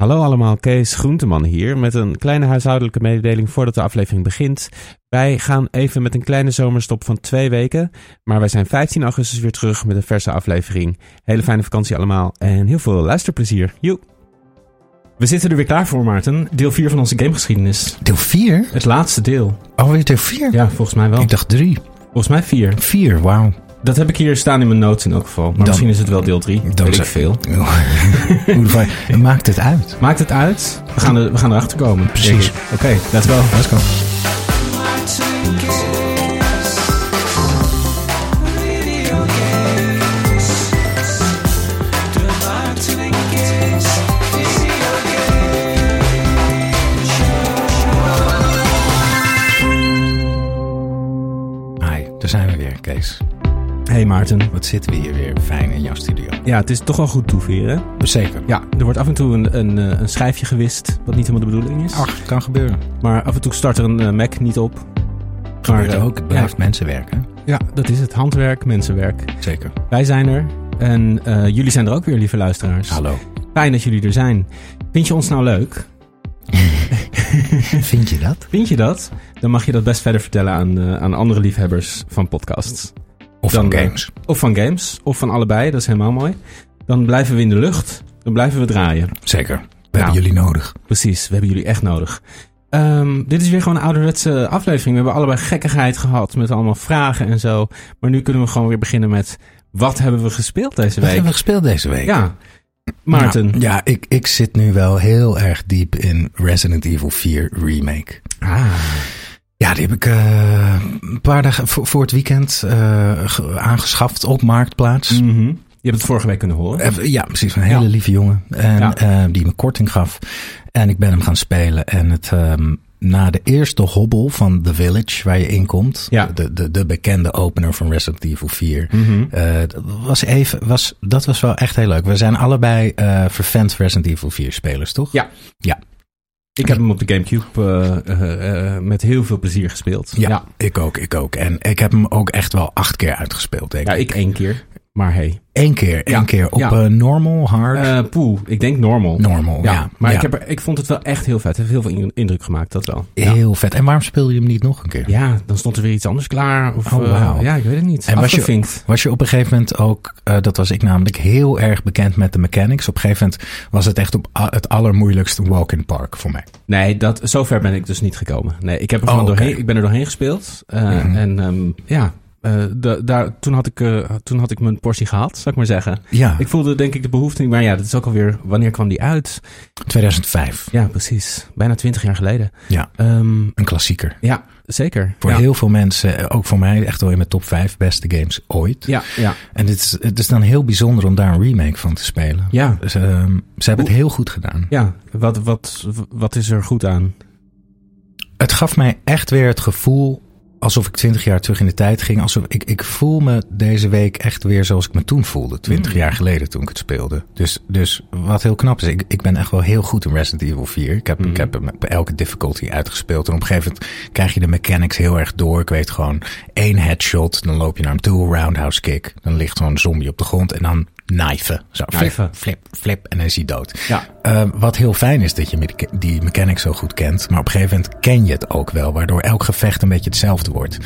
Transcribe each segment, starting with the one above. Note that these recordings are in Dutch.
Hallo allemaal, Kees Groenteman hier met een kleine huishoudelijke mededeling voordat de aflevering begint. Wij gaan even met een kleine zomerstop van twee weken, maar wij zijn 15 augustus weer terug met een verse aflevering. Hele fijne vakantie allemaal en heel veel luisterplezier. Joe! We zitten er weer klaar voor, Maarten. Deel 4 van onze gamegeschiedenis. Deel 4? Het laatste deel. Alweer deel 4? Ja, volgens mij wel. Ik dacht 3. Volgens mij 4. 4, wauw. Dat heb ik hier staan in mijn notes in elk geval. Maar misschien is het wel deel 3. dan Weet ik veel. Maakt het uit? Maakt het uit? We gaan, er, we gaan erachter komen. Precies. denk. Oké, let's go. Let's go. Hi, daar zijn we weer, Kees. Hey Maarten. Wat zitten we hier weer fijn in jouw studio. Ja, het is toch wel goed toeveren. Zeker. Ja, er wordt af en toe een, een, eh, een schijfje gewist, wat niet helemaal de bedoeling is. Ach, kan gebeuren. Maar af en toe start er een eh, Mac niet op. Gebeurt eh, ook. Het blijft mensenwerk, hè? Ja, dat is het. Handwerk, mensenwerk. Zeker. Wij zijn er. En jullie zijn er ook weer, lieve luisteraars. Hallo. Fijn dat jullie er zijn. Vind je ons nou leuk? Vind je dat? Vind je dat? Dan mag je dat best verder vertellen aan, aan andere liefhebbers van podcasts. Of Dan, van games? Of van games. Of van allebei. Dat is helemaal mooi. Dan blijven we in de lucht. Dan blijven we draaien. Zeker. We Nou. hebben jullie nodig. Precies, we hebben jullie echt nodig. Ehm, dit is weer gewoon een ouderwetse aflevering. We hebben allebei gekkigheid gehad met allemaal vragen en zo. Maar nu kunnen we gewoon weer beginnen met... Wat hebben we gespeeld deze Wat week? hebben we gespeeld deze week? Ja, Maarten. Nou, ja, ik, ik zit nu wel heel erg diep in Resident Evil 4 Remake. Ah, Ja, die heb ik eh, een paar dagen voor, voor het weekend eh, ge- aangeschaft op Marktplaats. mhm. Je hebt het vorige week kunnen horen. Eh, Ja, precies. Een hele Ja. lieve jongen. En Ja. die me korting gaf. En ik ben hem gaan spelen. En het, ehm, na de eerste hobbel van The Village, waar je in komt. Ja. De, de, de bekende opener van Resident Evil 4. Mhm. eh, dat was even, was, dat was wel echt heel leuk. We zijn allebei eh vervent Resident Evil 4 spelers, toch? Ja. Ja. Ik heb hem op de Gamecube eh, eh, eh, met heel veel plezier gespeeld. Ja, ja. ik ook, ik ook. En ik heb hem ook echt wel acht keer uitgespeeld, denk Ja, ik. ik één keer. Maar hey. Eén keer, één Ja, keer. Op ja. eh, normal, hard, Eh poeh, ik denk normal. normal. Ja, Ja, maar. Ik, heb er, ik vond het wel echt heel vet. Het heeft heel veel in- indruk gemaakt, dat wel. Heel vet. En waarom speelde je hem niet nog een keer? Ja, dan stond er weer iets anders klaar. Of, Oh, eh, wauw. ja, ik weet het niet. En was je-. Was je op een gegeven moment ook, dat was ik namelijk, heel erg bekend met de mechanics. Op een gegeven moment was het echt op het allermoeilijkste walk-in park voor mij. Nee, dat, zover ben ik dus niet gekomen. Nee, ik, heb er Oh, doorheen, ik ben er doorheen gespeeld. Mhm. En ehm, ja, eh, de- daar, toen, had ik, eh, toen had ik mijn portie gehad, zou ik maar zeggen. Ja, Ik voelde denk ik de behoefte niet. Maar ja, dat is ook alweer... Wanneer kwam die uit? 2005. Ja, precies. Bijna twintig jaar geleden. Ja, Ehm, een klassieker. ja, zeker. Voor ja. heel veel mensen, eh, ook voor mij, echt wel in mijn top 5 beste games ooit. Ja, ja. En het is, het is dan heel bijzonder om daar een remake van te spelen. Ja, Dus, ehm, ze hebben het heel goed gedaan. ja. Wat, wat, wat is er goed aan? Het gaf mij echt weer het gevoel alsof ik twintig jaar terug in de tijd ging. Alsof ik, ik voel me deze week echt weer zoals ik me toen voelde. Twintig Mm. jaar geleden toen ik het speelde. Dus, dus wat heel knap is, ik, ik ben echt wel heel goed in Resident Evil 4. Ik heb, Mm. ik heb hem elke difficulty uitgespeeld. En op een gegeven moment krijg je de mechanics heel erg door. Ik weet gewoon één headshot, dan loop je naar hem toe, roundhouse kick. Dan ligt zo'n zombie op de grond en dan knijven. Zo, flip, flip, flip en dan is hij dood. Ja. Eh, wat heel fijn is dat je die mechanic zo goed kent. Maar op een gegeven moment ken je het ook wel. Waardoor elk gevecht een beetje hetzelfde wordt.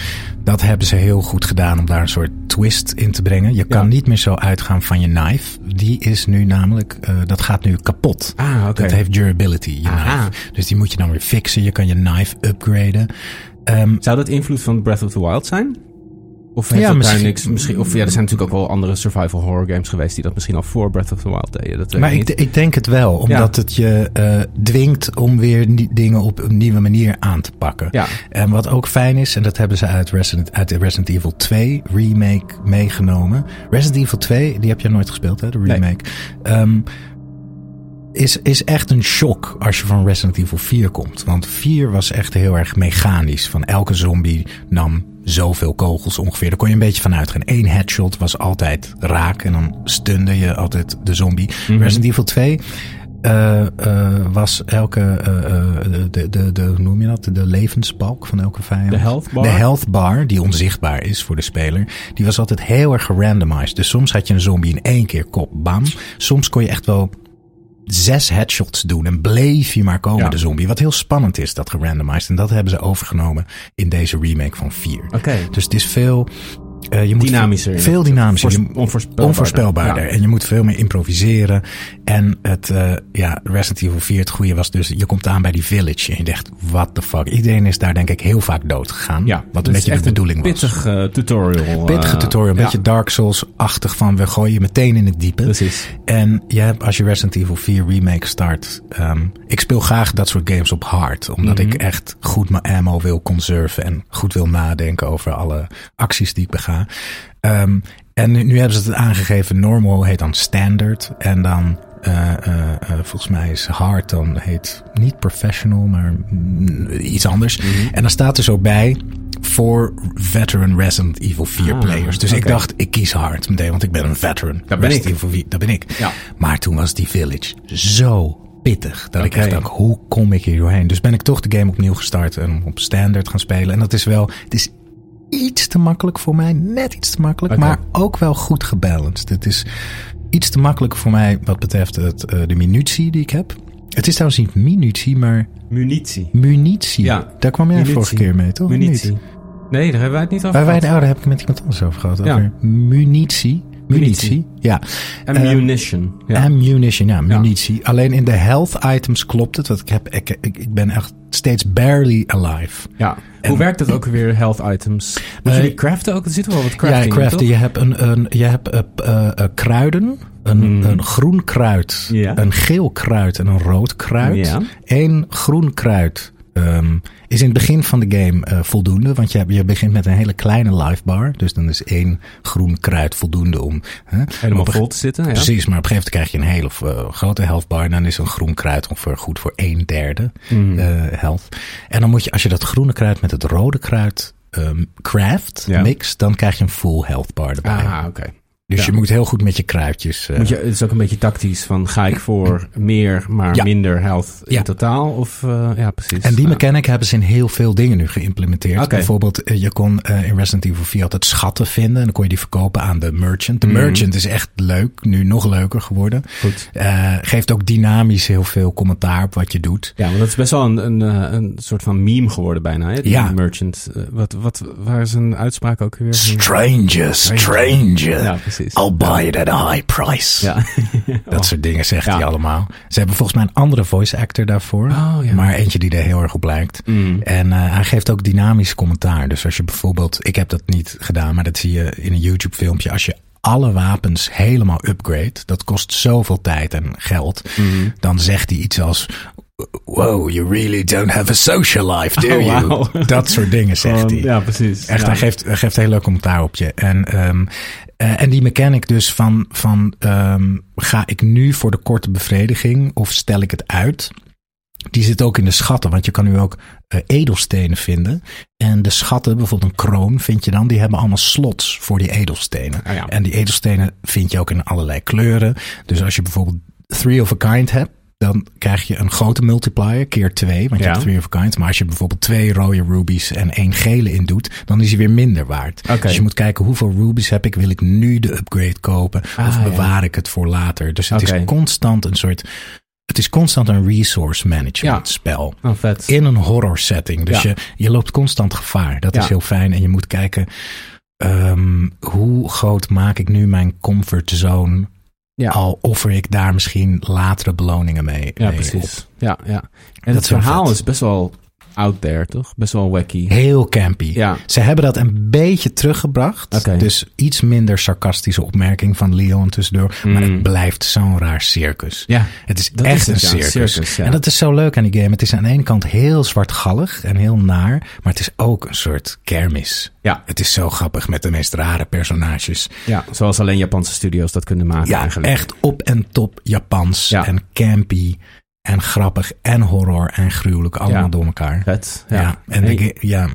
Dat hebben ze heel goed gedaan om daar een soort twist in te brengen. Je kan Ja. niet meer zo uitgaan van je knife. Die is nu namelijk, eh, dat gaat nu kapot. Ah, oké. Dat heeft durability, je Aha. knife. Dus die moet je dan weer fixen. Je kan je knife upgraden. Ehm, Zou dat invloed van Breath of the Wild zijn? Of heeft Ja, misschien- daar niks... Misschien, of ja, er zijn natuurlijk ook wel andere survival horror games geweest... die dat misschien al voor Breath of the Wild deden. Dat Maar ik ik, denk het wel, omdat Ja. het je eh, dwingt om weer dingen op een nieuwe manier aan te pakken. Ja. En wat ook fijn is, en dat hebben ze uit Resident, uit de Resident Evil 2 remake meegenomen. Resident Evil 2, die heb je nooit gespeeld, hè? De Nee. remake. Ehm, is, is echt een shock als je van Resident Evil 4 komt. Want 4 was echt heel erg mechanisch. Van elke zombie nam zoveel kogels ongeveer. Daar kon je een beetje van uitgaan. Eén headshot was altijd raak en dan stunde je altijd de zombie. Resident Evil 2 eh, eh, was elke, eh, eh, de, de, de, hoe noem je dat? De levensbalk van elke vijand. De health bar? De health bar, die onzichtbaar is voor de speler. Die was altijd heel erg gerandomized. Dus soms had je een zombie in één keer kop, bam. Soms kon je echt wel zes headshots doen en bleef je maar komen, Ja. de zombie. Wat heel spannend is, dat gerandomized. En dat hebben ze overgenomen in deze remake van 4. Oké. Dus het is veel... eh, je moet Dynamischer. Veel dynamischer. Onvoorspelbaarder. onvoorspelbaarder. Ja. En je moet veel meer improviseren. En het, eh, ja, Resident Evil 4, het goede was dus, je komt aan bij die village en je denkt, what the fuck. Iedereen is daar denk ik heel vaak dood gegaan. Ja, wat een beetje de echt bedoeling was. pittig eh, tutorial. Pittige tutorial, een ja, beetje Dark Souls-achtig van we gooien je meteen in het diepe. Precies. En je hebt, als je Resident Evil 4 Remake start, ehm, ik speel graag dat soort games op hard. Omdat Mhm. ik echt goed mijn ammo wil conserven en goed wil nadenken over alle acties die ik bega. Ehm, en nu, nu hebben ze het aangegeven, normal heet dan standard. En dan, eh, eh, eh, volgens mij is hard dan heet niet professional, maar mm, iets anders. Mhm. En dan staat er zo bij, voor veteran Resident Evil 4 Ah, players. Dus ik dacht, ik kies hard meteen, want ik ben een veteran. ben Resident ik. Evil 4, dat ben ik. Ja. Maar toen was die village zo pittig. Dat ik echt dacht, hoe kom ik hier doorheen? Dus ben ik toch de game opnieuw gestart en op standard gaan spelen. En dat is wel, het is iets te makkelijk voor mij. Net iets te makkelijk, maar ook wel goed gebalanced. Het is iets te makkelijk voor mij wat betreft het, eh, de munitie die ik heb. Het is trouwens niet munitie, maar Munitie. munitie. Ja. Daar kwam jij Munitie. vorige keer mee, toch? Munitie. Nee, daar hebben wij het niet over Bij wij gehad. de oude heb ik met iemand anders over gehad. Ja. Over. Munitie. Munitie. Ja. Ammunition. ja. Ammunition, ja, munitie. Alleen in de health items klopt het. Want ik, heb, ik, ik, ik ben echt steeds barely alive. ja. En- Hoe werkt dat ook weer, health items? Moet Eh, je die craften ook? Er zit wel wat crafting ja, craften. Je hebt, een, een, je hebt eh, kruiden. Een, Hmm. een groen kruid, een geel kruid en een rood kruid. Eén groen kruid ehm, is in het begin van de game eh, voldoende. Want je, begint met een hele kleine life bar. Dus dan is één groen kruid voldoende om... Hè, Helemaal vol te zitten. Ja. Precies, maar op een gegeven moment krijg je een hele eh, grote health bar. En dan is een groen kruid ongeveer goed voor een derde Mhm. eh, health. En dan moet je, als je dat groene kruid met het rode kruid ehm, craft, Ja. mix, dan krijg je een full health bar erbij. Ah, oké. Dus ja. je moet heel goed met je kruidjes. eh, Moet je, het is ook een beetje tactisch van ga ik voor meer, maar Ja. minder health in Ja. totaal? Of, eh, ja, precies. en die mechanic hebben ze in heel veel dingen nu geïmplementeerd. Bijvoorbeeld, eh, je kon in Resident Evil 4 altijd schatten vinden. En dan kon je die verkopen aan de merchant. De Mhm. merchant is echt leuk, nu nog leuker geworden. Goed. Geeft ook dynamisch heel veel commentaar op wat je doet. Ja, want dat is best wel een, een, een soort van meme geworden bijna. Hè? Die Ja. merchant. Wat, wat, waar is een uitspraak ook weer? Stranger, stranger. Ja, precies. I'll buy it at a high price. Ja. Dat soort dingen zegt Ja. hij allemaal. Ze hebben volgens mij een andere voice actor daarvoor. Oh, ja. Maar eentje die er heel erg op lijkt. Mm. En eh, hij geeft ook dynamisch commentaar. Dus als je bijvoorbeeld, ik heb dat niet gedaan, maar dat zie je in een YouTube filmpje. Als je alle wapens helemaal upgrade, dat kost zoveel tijd en geld. Mhm. Dan zegt hij iets als, wow, you really don't have a social life, do Oh, you? Dat soort dingen zegt hij. Ja, precies. Echt, ja. hij, geeft, hij geeft heel leuk commentaar op je. En, ehm, eh, en die mechanic dus van, van ehm, ga ik nu voor de korte bevrediging of stel ik het uit? Die zit ook in de schatten, want je kan nu ook eh, edelstenen vinden. En de schatten, bijvoorbeeld een kroon vind je dan, die hebben allemaal slots voor die edelstenen. Ah, ja. En die edelstenen vind je ook in allerlei kleuren. Dus als je bijvoorbeeld three of a kind hebt, dan krijg je een grote multiplier, keer twee, want je Ja. hebt three of a kind. Maar als je bijvoorbeeld twee rode rubies en één gele in doet, dan is hij weer minder waard. Dus je moet kijken hoeveel rubies heb ik, wil ik nu de upgrade kopen of Ah, ja. bewaar ik het voor later. Dus het is constant een soort, het is constant een resource management Ja. spel. Oh, vet. In een horror setting. Dus Ja. je, je loopt constant gevaar. Dat is heel fijn. En je moet kijken, ehm, hoe groot maak ik nu mijn comfortzone Ja. al offer ik daar misschien latere beloningen mee. Ja, mee precies. op. Ja, ja. En Dat het verhaal vet. is best wel out there, toch? Best wel wacky. Heel campy. Ja. Ze hebben dat een beetje teruggebracht. Dus iets minder sarcastische opmerking van Leon tussendoor. Maar Mm. het blijft zo'n raar circus. Ja, Het is Dat echt is het, een ja, circus. ja. En dat is zo leuk aan die game. Het is aan de ene kant heel zwartgallig en heel naar. Maar het is ook een soort kermis. ja, Het is zo grappig met de meest rare personages. ja. Zoals alleen Japanse studio's dat kunnen maken Ja, eigenlijk. echt op en top Japans. Ja. En campy. En grappig. En horror. En gruwelijk. Allemaal Ja. door elkaar. Vet. Ja. Ja. En Nee, ga- ja.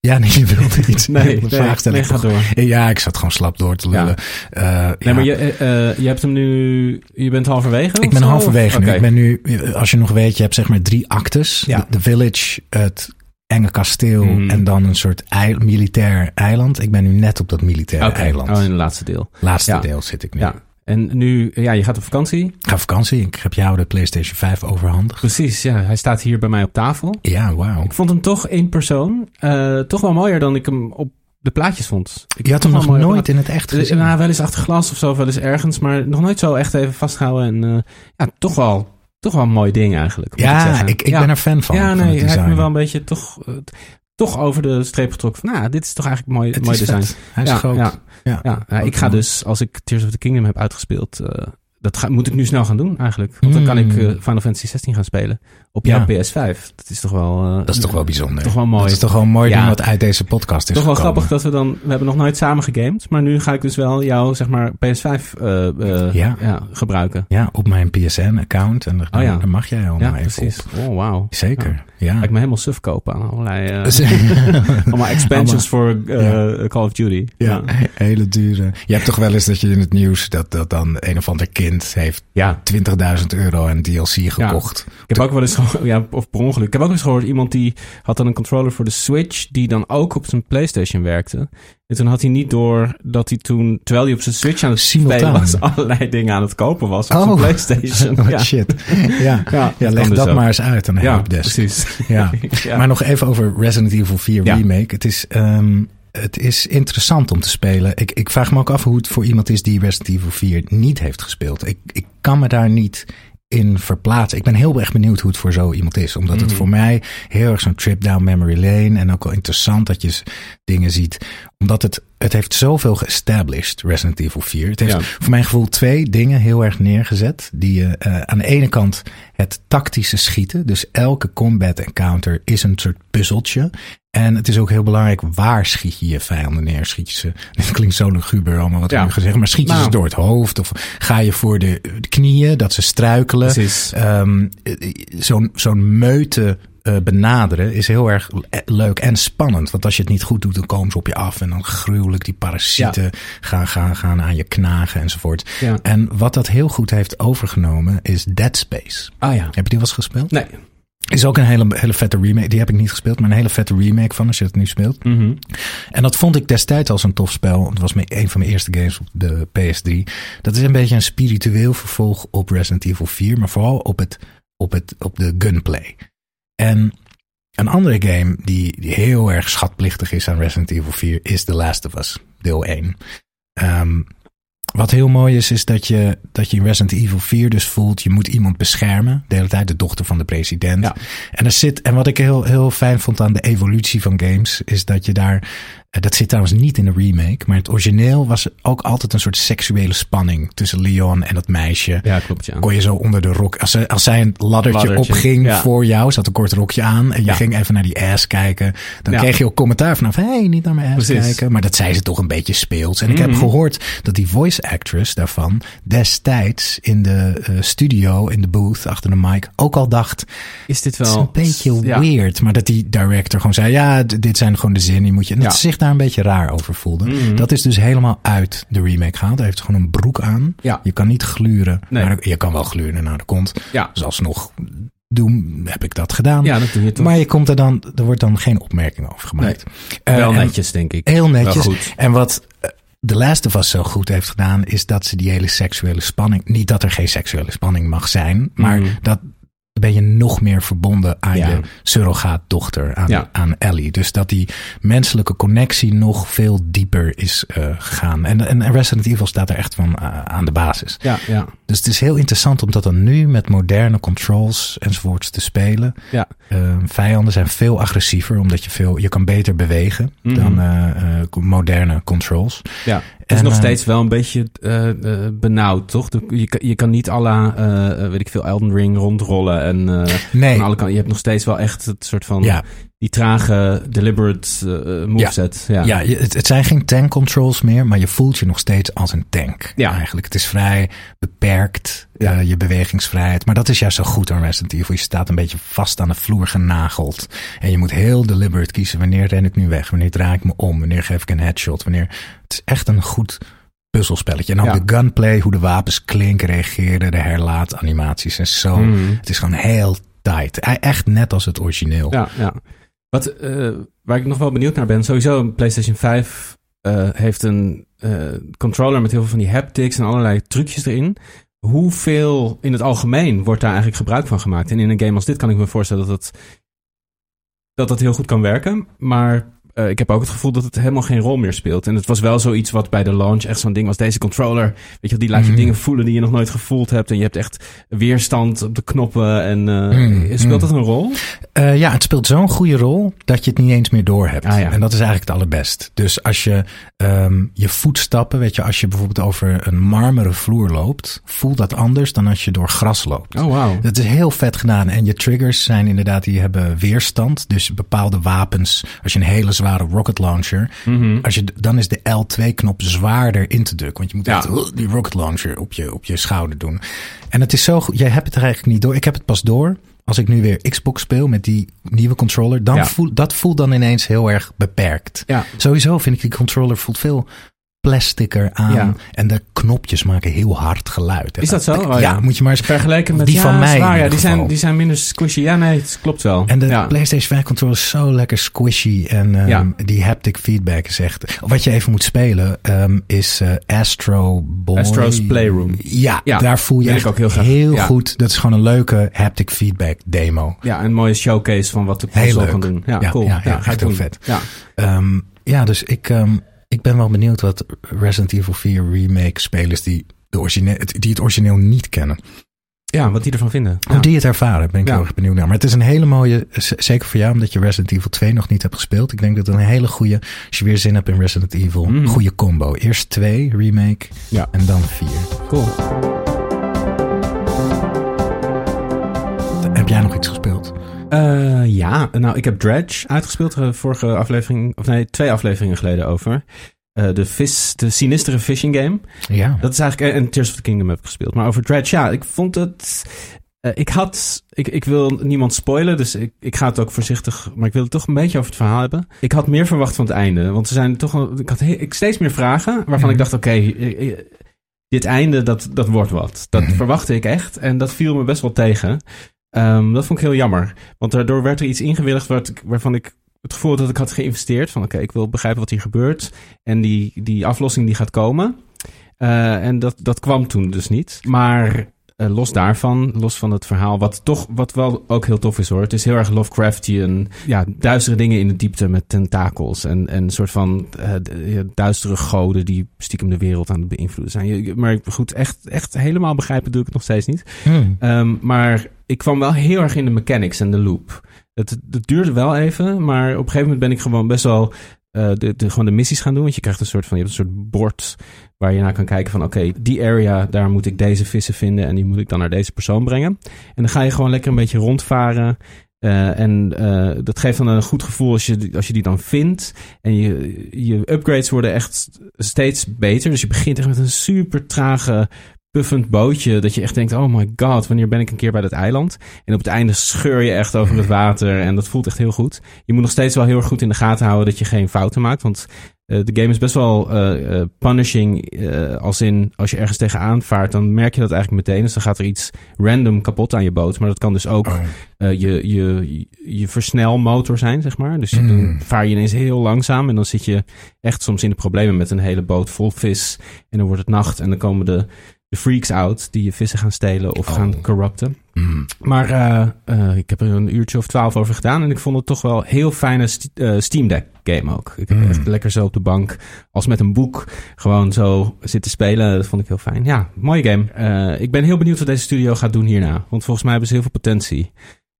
Ja, nee, je wilde iets. Nee, nee, vraag nee, door. Ja, ik zat gewoon slap door te lullen. Eh, Nee, maar je, eh, je hebt hem nu... Je bent halverwege? Ik ben zo? halverwege nu. Ik ben nu, als je nog weet, je hebt zeg maar drie actes. Ja. De, de village, het enge kasteel Mm. en dan een soort militair eiland. Ik ben nu net op dat militaire Oké. eiland. Oh, in het laatste deel. Laatste deel zit ik nu. Ja. En nu, ja, je gaat op vakantie. Ik ga op vakantie. Ik heb jou de PlayStation 5 overhandigd. Precies, ja. Hij staat hier bij mij op tafel. Ja, wauw. Ik vond hem toch in persoon eh, toch wel mooier dan ik hem op de plaatjes vond. Ik Je had hem nog nooit in het echt gezien. nou, wel eens achter glas of zo, wel eens ergens, maar nog nooit zo echt even vastgehouden. En eh, ja, toch wel, toch wel een mooi ding eigenlijk. ik, ja, ik, ik Ja. ben er fan van. Ja, van nee, hij heeft me wel een beetje toch, eh, toch over de streep getrokken. Van, nou, dit is toch eigenlijk mooi, Het mooi design. vet. Hij is ja, groot. Ja, Ja. ik ga dus, als ik Tears of the Kingdom heb uitgespeeld, eh, dat ga, moet ik nu snel gaan doen eigenlijk. Want dan kan ik Mm. eh, Final Fantasy 16 gaan spelen op jouw Ja. PS5. Dat is toch wel... eh, Dat is toch wel bijzonder. Toch wel mooi. Dat is toch wel mooi Ja. ding wat uit deze podcast is Toch wel gekomen. grappig dat we dan... We hebben nog nooit samen gegamed. Maar nu ga ik dus wel jouw, zeg maar, PS5 eh, eh, Ja. ja. gebruiken. Ja, op mijn PSN-account. En daar, Oh ja. daar mag jij al Ja, precies. op. Oh, wauw. Zeker, ja. Ik me helemaal suf kopen aan allerlei... eh, allemaal expansions voor eh, Ja. Call of Duty. Ja, hele dure. Je hebt toch wel eens dat je in het nieuws dat, dat dan een of ander kind heeft Ja. 20.000 euro aan DLC gekocht. Ik heb ook wel eens ja, of per ongeluk. Ik heb ook wel eens gehoord, iemand die had dan een controller voor de Switch, die dan ook op zijn PlayStation werkte. En toen had hij niet door dat hij toen, terwijl hij op zijn Switch aan het Simultaan. spelen was, allerlei dingen aan het kopen was op Oh. zijn PlayStation. Oh, ja. shit. Ja, ja, dat leg dus dat maar eens uit aan de Ja, helpdesk. precies. Ja. Ja. Maar nog even over Resident Evil 4 Ja. Remake. Het is, ehm, het is interessant om te spelen. Ik, ik vraag me ook af hoe het voor iemand is die Resident Evil 4 niet heeft gespeeld. Ik, ik kan me daar niet in verplaatsen. Ik ben heel erg benieuwd hoe het voor zo iemand is. Omdat het Mhm. voor mij heel erg zo'n trip down memory lane. En ook wel interessant dat je dingen ziet. Omdat het, het heeft zoveel geestablished, Resident Evil 4. Het heeft Ja. voor mijn gevoel twee dingen heel erg neergezet. Die je eh, aan de ene kant het tactische schieten. Dus elke combat encounter is een soort puzzeltje. En het is ook heel belangrijk, waar schiet je je vijanden neer? Schiet je ze, dit klinkt zo luguber allemaal wat Ja. ik nu gezegd, maar schiet je Nou. ze door het hoofd? Of ga je voor de, de knieën, dat ze struikelen? Eh, Zo'n zo'n meute eh, benaderen is heel erg le- leuk en spannend. Want als je het niet goed doet, dan komen ze op je af. En dan gruwelijk die parasieten gaan, gaan, gaan aan je knagen enzovoort. Ja. En wat dat heel goed heeft overgenomen is Dead Space. Ah ja. Heb je die wel eens gespeeld? Nee. Is ook een hele, hele vette remake. Die heb ik niet gespeeld, maar een hele vette remake van als je het nu speelt. Mhm. En dat vond ik destijds als een tof spel. Het was een van mijn eerste games op de PS3. Dat is een beetje een spiritueel vervolg op Resident Evil 4, maar vooral op, het, op, het, op de gunplay. En een andere game die, die heel erg schatplichtig is aan Resident Evil 4 is The Last of Us, deel 1. Ehm, wat heel mooi is, is dat je, dat je in Resident Evil 4 dus voelt, je moet iemand beschermen. De hele tijd de dochter van de president. Ja. En, er zit, en wat ik heel, heel fijn vond aan de evolutie van games, is dat je daar, dat zit trouwens niet in de remake, maar het origineel was ook altijd een soort seksuele spanning tussen Leon en dat meisje. Ja, klopt, ja. Kon je zo onder de rok, als, ze, als zij een laddertje, Laddertje, opging ja. voor jou, had een kort rokje aan en je Ja. ging even naar die ass kijken, dan kreeg je ook commentaar vanaf, hé, hey, niet naar mijn ass Precies. kijken. Maar dat zei ze toch een beetje speels. En ik heb Mhm. gehoord dat die voice actress daarvan destijds in de eh, studio, in de booth, achter de mic, ook al dacht, Is dit het is wel... een beetje weird. Maar dat die director gewoon zei, ja, dit zijn gewoon de zinnen. Die moet je, en dat Ja. ze zich daar een beetje raar over voelde. Mhm. Dat is dus helemaal uit de remake gehaald. Hij heeft gewoon een broek aan. Ja. Je kan niet gluren. Nee. Maar je kan wel gluren naar de kont. Ja. Dus alsnog doen, heb ik dat gedaan. Ja, dat doe je toch. Maar je komt er dan, er wordt dan geen opmerking over gemaakt. Eh, Wel en- netjes, denk ik. Heel netjes. Goed. En wat eh, The Last of Us zo goed heeft gedaan, is dat ze die hele seksuele spanning. Niet dat er geen seksuele spanning mag zijn, maar Mhm. dat ben je nog meer verbonden aan Ja. je surrogaatdochter, aan, Ja. aan Ellie. Dus dat die menselijke connectie nog veel dieper is eh, gegaan. En, en Resident Evil staat er echt van eh, aan de basis. Ja, ja, Dus het is heel interessant om dat dan nu met moderne controls enzovoorts te spelen. ja. Eh, vijanden zijn veel agressiever, omdat je veel, je kan beter bewegen Mhm. dan eh, eh, moderne controls. ja. Het is nog eh, steeds wel een beetje benauwd, toch? Je, kan- je kan niet à la, eh, weet ik veel, Elden Ring rondrollen. En Nee, aan alle kanten. Je hebt nog steeds wel echt het soort van... ja, Die trage, deliberate eh, moveset. Ja. ja. het, het zijn geen tank controls meer, maar je voelt je nog steeds als een tank. Ja. Eigenlijk, het is vrij beperkt, Ja. eh, je bewegingsvrijheid. Maar dat is juist zo goed aan Resident Evil. Je staat een beetje vast aan de vloer genageld. En je moet heel deliberate kiezen. Wanneer ren ik nu weg? Wanneer draai ik me om? Wanneer geef ik een headshot? Wanneer... Het is echt een goed puzzelspelletje. En ook Ja. de gunplay, hoe de wapens klinken, reageren, de herlaatanimaties en zo. Mhm. Het is gewoon heel tight. Echt net als het origineel. Ja, ja. Wat, eh, waar ik nog wel benieuwd naar ben, sowieso een PlayStation 5 eh, heeft een eh, controller met heel veel van die haptics en allerlei trucjes erin. Hoeveel in het algemeen wordt daar eigenlijk gebruik van gemaakt? En in een game als dit kan ik me voorstellen dat dat, dat, dat heel goed kan werken. Maar eh, ik heb ook het gevoel dat het helemaal geen rol meer speelt. En het was wel zoiets wat bij de launch echt zo'n ding was. Deze controller, weet je, die laat je Mhm. dingen voelen die je nog nooit gevoeld hebt. En je hebt echt weerstand op de knoppen. En eh, Mhm. speelt dat een rol? Eh, ja, het speelt zo'n goede rol dat je het niet eens meer doorhebt. Ah, ja. En dat is eigenlijk het allerbest. Dus als je ehm, je voetstappen, weet je, als je bijvoorbeeld over een marmeren vloer loopt, voelt dat anders dan als je door gras loopt. Oh, wauw. Dat is heel vet gedaan. En je triggers zijn inderdaad, die hebben weerstand. Dus bepaalde wapens, als je een hele zware rocket launcher, Mhm. als je, dan is de L2-knop zwaarder in te drukken. Want je moet Ja. echt die rocket launcher op je, op je schouder doen. En het is zo goed. Jij hebt het er eigenlijk niet door. Ik heb het pas door. Als ik nu weer Xbox speel met die nieuwe controller, dan Ja. voel, dat voelt dan ineens heel erg beperkt. Ja. Sowieso vind ik die controller voelt veel plasticer aan. Ja. En de knopjes maken heel hard geluid. Is dat zo? Oh, ja. ja. moet je maar eens Vergeleken met Die ja, van mij zwaar, ja, die, zijn, die zijn minder squishy. Ja, nee, het klopt wel. En de. PlayStation 5 controller is zo lekker squishy. En ehm, die haptic feedback is echt... Wat je even moet spelen ehm, is eh, Astro Boy. Astro's Playroom. Ja, daar voel je echt ook heel. Ja. goed. Dat is gewoon een leuke haptic feedback demo. ja, een mooie showcase van wat de Heel console kan doen. Ja, cool. ja, echt heel vet. Ja. Ehm, ja, dus ik, ik ben wel benieuwd wat Resident Evil 4 remake spelers die, de origine het- die het origineel niet kennen. ja, wat die ervan vinden. Hoe die het ervaren, ben ik Ja. heel erg benieuwd naar. Maar het is een hele mooie, zeker voor jou, omdat je Resident Evil 2 nog niet hebt gespeeld. Ik denk dat het een hele goede, als je weer zin hebt in Resident Evil, Mhm. goede combo. Eerst 2, remake, Ja. en dan 4. Cool. Heb jij nog iets gespeeld? Eh, ja, nou, ik heb Dredge uitgespeeld. eh, vorige aflevering, of nee, twee afleveringen geleden over. Eh, de, vis, de sinistere fishing game. Ja. Dat is eigenlijk. En Tears of the Kingdom heb ik gespeeld. Maar over Dredge, ja, ik vond het. ik had. Ik, ik wil niemand spoilen, dus ik, ik ga het ook voorzichtig. Maar ik wil het toch een beetje over het verhaal hebben. Ik had meer verwacht van het einde. Want er zijn toch. wel- Ik had he- ik steeds meer vragen. Waarvan Mhm. ik dacht: oké, dit einde, dat, dat wordt wat. Dat Mhm. verwachtte ik echt. En dat viel me best wel tegen. Ehm, dat vond ik heel jammer. Want daardoor werd er iets ingewilligd wat ik- waarvan ik het gevoel had dat ik had geïnvesteerd. Van oké, ik wil begrijpen wat hier gebeurt. En die, die aflossing die gaat komen. Eh, en dat, dat kwam toen dus niet. Maar eh, los daarvan, los van het verhaal, wat toch, wat wel ook heel tof is hoor. Het is heel erg Lovecraftian. Ja, duistere dingen in de diepte met tentakels. En, en een soort van eh, duistere goden die stiekem de wereld aan het beïnvloeden zijn. Je- Maar goed, echt, echt helemaal begrijpen doe ik het nog steeds niet. Hmm. Ehm, maar ik kwam wel heel erg in de mechanics en de loop. Het, het duurde wel even, maar op een gegeven moment ben ik gewoon best wel eh, de, gewoon de missies gaan doen. Want je krijgt een soort van, je hebt een soort bord waar je naar kan kijken van oké, die area, daar moet ik deze vissen vinden en die moet ik dan naar deze persoon brengen. En dan ga je gewoon lekker een beetje rondvaren. Eh, en eh, dat geeft dan een goed gevoel als je, als je die dan vindt. En je, je upgrades worden echt steeds beter. Dus je begint echt met een super trage puffend bootje. Dat je echt denkt, oh my god, wanneer ben ik een keer bij dat eiland? En op het einde scheur je echt over het water. En dat voelt echt heel goed. Je moet nog steeds wel heel erg goed in de gaten houden dat je geen fouten maakt. Want uh, de game is best wel uh, punishing. Uh, als in, als je ergens tegenaan vaart, dan merk je dat eigenlijk meteen. Dus dan gaat er iets random kapot aan je boot. Maar dat kan dus ook oh. je, je, je versnelmotor zijn, zeg maar. Dus mm. dan vaar je ineens heel langzaam. En dan zit je echt soms in de problemen met een hele boot vol vis. En dan wordt het nacht en dan komen de de freaks out die je vissen gaan stelen of gaan oh. corrupten. Mm. Maar uh, uh, ik heb er een uurtje of twaalf over gedaan en ik vond het toch wel heel fijne st uh, Steam Deck game ook. Ik heb mm. echt lekker zo op de bank als met een boek gewoon zo zitten spelen. Dat vond ik heel fijn. Ja, mooie game. ik ben heel benieuwd wat deze studio gaat doen hierna, want volgens mij hebben ze heel veel potentie.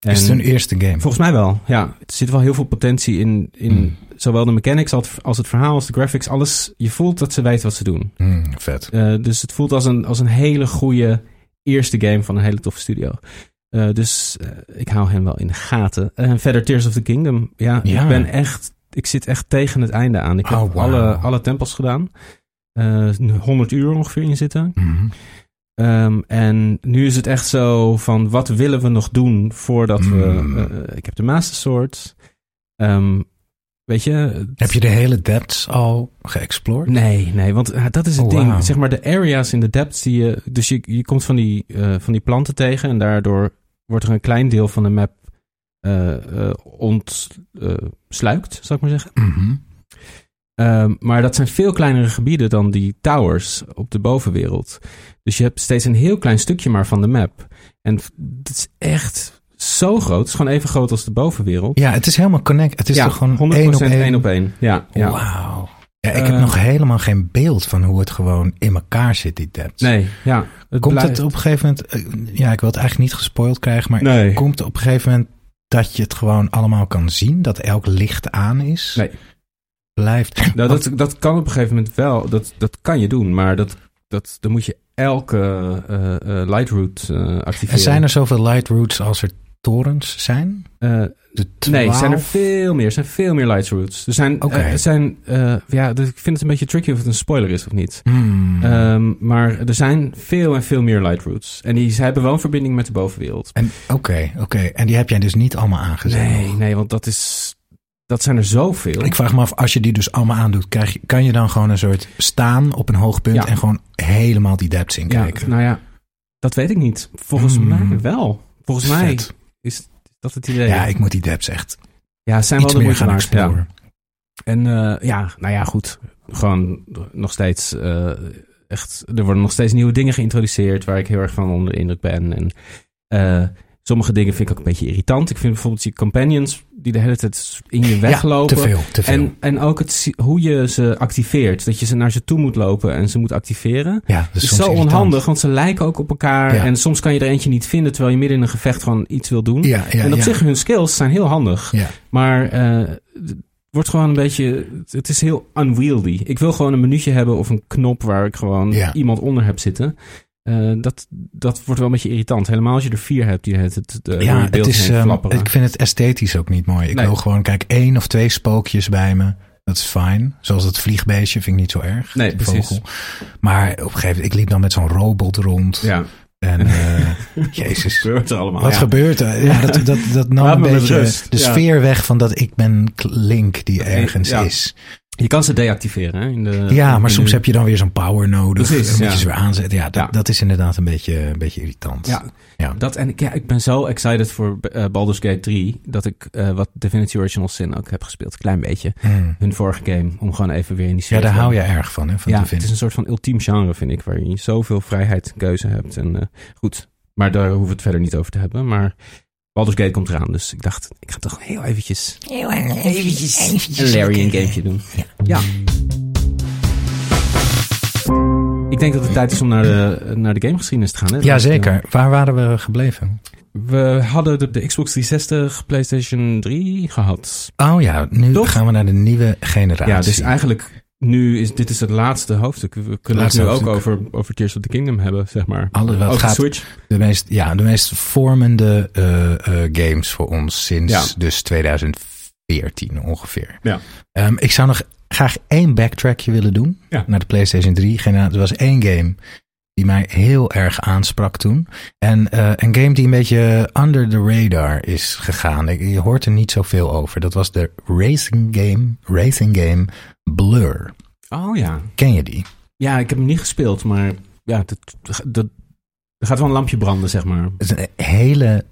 En is het hun eerste game? Volgens mij wel, ja. Er zit wel heel veel potentie in, in mm zowel de mechanics als het verhaal als de graphics, alles. Je voelt dat ze weten wat ze doen. Mm, vet. Uh, dus het voelt als een, als een hele goede eerste game van een hele toffe studio. Uh, dus uh, ik hou hen wel in de gaten. En verder Tears of the Kingdom. Ja, ja, ik ben echt. Ik zit echt tegen het einde aan. Ik heb oh, wow. alle, alle tempels gedaan. 100 uur ongeveer in zitten. Mm. Um, en nu is het echt zo van wat willen we nog doen voordat mm. we. ik heb de Master Sword. Um, Weet je? Heb je de hele depths al geëxplored? Nee, nee, want uh, dat is het oh, ding. Wow. Zeg maar de areas in de depths die je... Dus je, je komt van die, uh, van die planten tegen en daardoor wordt er een klein deel van de map ontsluikt, zou ik maar zeggen. Mm -hmm. Um, maar dat zijn veel kleinere gebieden dan die towers op de bovenwereld. Dus je hebt steeds een heel klein stukje maar van de map. En dat is echt zo groot. Het is gewoon even groot als de bovenwereld. Ja, het is helemaal connect. Het is ja, toch gewoon 100% één op één. één op één. Ja, ja. Wauw. Ja, ik uh, heb nog helemaal geen beeld van hoe het gewoon in elkaar zit, die depths. Nee, ja. Het komt blijft... het op een gegeven moment... Eh, ja, ik wil het eigenlijk niet gespoild krijgen, maar nee. komt het op een gegeven moment dat je het gewoon allemaal kan zien? Dat elk licht aan is? Nee. Blijft... Nou, dat, dat kan op een gegeven moment wel. Dat, dat kan je doen, maar dat, dat, dan moet je elke uh, uh, light route uh, activeren. En zijn er zoveel light routes als er torens zijn? Nee, zijn er veel meer. Er zijn veel meer light routes. Er zijn, okay. uh, zijn ja, dus ik vind het een beetje tricky of het een spoiler is of niet. Hmm. Um, maar er zijn veel en veel meer light routes. En die ze hebben wel een verbinding met de bovenwereld. Oké, oké. Okay. En die heb jij dus niet allemaal aangezet? Nee, nee, want dat is... Dat zijn er zoveel. Ik vraag me af, als je die dus allemaal aandoet, krijg je, kan je dan gewoon een soort staan op een hoog punt ja. en gewoon helemaal die depths in kijken? Ja, nou ja, dat weet ik niet. Volgens mm. mij wel. Volgens Vet. mij is dat het idee? Ja, ik moet die depths echt ja, zijn wel de meer gaan exploren. Ja. En uh, ja, nou ja, goed. Gewoon nog steeds uh, echt... Er worden nog steeds nieuwe dingen geïntroduceerd... waar ik heel erg van onder de indruk ben. En uh, sommige dingen vind ik ook een beetje irritant. Ik vind bijvoorbeeld die companions die de hele tijd in je weglopen. Ja, te veel, te veel. En, en ook het, hoe je ze activeert. Dat je ze naar ze toe moet lopen en ze moet activeren. Ja, dat is, is zo irritant. onhandig, want ze lijken ook op elkaar. Ja. En soms kan je er eentje niet vinden terwijl je midden in een gevecht gewoon iets wil doen. Ja, ja, en op zich, hun skills zijn heel handig. Ja. Maar uh, het wordt gewoon een beetje... Het is heel unwieldy. Ik wil gewoon een minuutje hebben of een knop waar ik gewoon iemand onder heb zitten. Uh, dat, dat wordt wel een beetje irritant. Helemaal als je er vier hebt die het, het, de, Ja, het is, um, flapperen. ik vind het esthetisch ook niet mooi. Ik Nee. wil gewoon, kijk, één of twee spookjes bij me. Dat is fijn. Zoals het vliegbeestje vind ik niet zo erg. Nee, precies. vogel. Maar op een gegeven moment, ik liep dan met zo'n robot rond. Ja, En uh, jezus. gebeurt er allemaal. Wat ja. gebeurt er? Ja, dat, dat, dat nam een beetje de Ja. sfeer weg van dat ik ben Link die ergens Ja. is. Je kan ze deactiveren. Hè, in de, Ja, maar soms de- heb je dan weer zo'n power nodig. Precies, dan moet je ze weer aanzetten. Ja, dat, Ja. dat is inderdaad een beetje, een beetje irritant. Ja, Ja. Dat, en ik, ja, ik ben zo excited voor eh, Baldur's Gate 3... dat ik eh, wat Divinity Original Sin ook heb gespeeld. Een klein beetje. Hmm. Hun vorige game. Om gewoon even weer in die Ja, daar hou je erg van, hè? Van Ja, het is een soort van ultiem genre, vind ik. Waarin je zoveel vrijheid en keuze hebt. En eh, goed, maar daar hoeven we het verder niet over te hebben. Maar Baldur's Gate komt eraan. Dus ik dacht, ik ga toch heel eventjes Heel erg eventjes. een Larry een gamepje doen. Ja. Ik denk dat het tijd is om naar de, naar de gamegeschiedenis te gaan. Hè? Ja, zeker. Waar waren we gebleven? We hadden de, de Xbox 360, PlayStation 3 gehad. Oh ja, nu Toch? gaan we naar de nieuwe generatie. Ja, dus eigenlijk nu is dit is het laatste hoofdstuk. We kunnen Laatste het nu ook over, over Tears of the Kingdom hebben, zeg maar. Alles wat gaat- Switch. de meest, ja, de meest vormende eh, eh, games voor ons sinds Ja. dus 2014 ongeveer. Ja. Ehm, ik zou nog graag één backtrackje willen doen Ja. naar de PlayStation 3 generatie. Er was één game die mij heel erg aansprak toen. En uh, een game die een beetje under the radar is gegaan. Je hoort er niet zoveel over. Dat was de racing game, racing game Blur. Oh ja. Ken je die? Ja, ik heb hem niet gespeeld, maar ja, dat, dat, er gaat wel een lampje branden, zeg maar. Het is een hele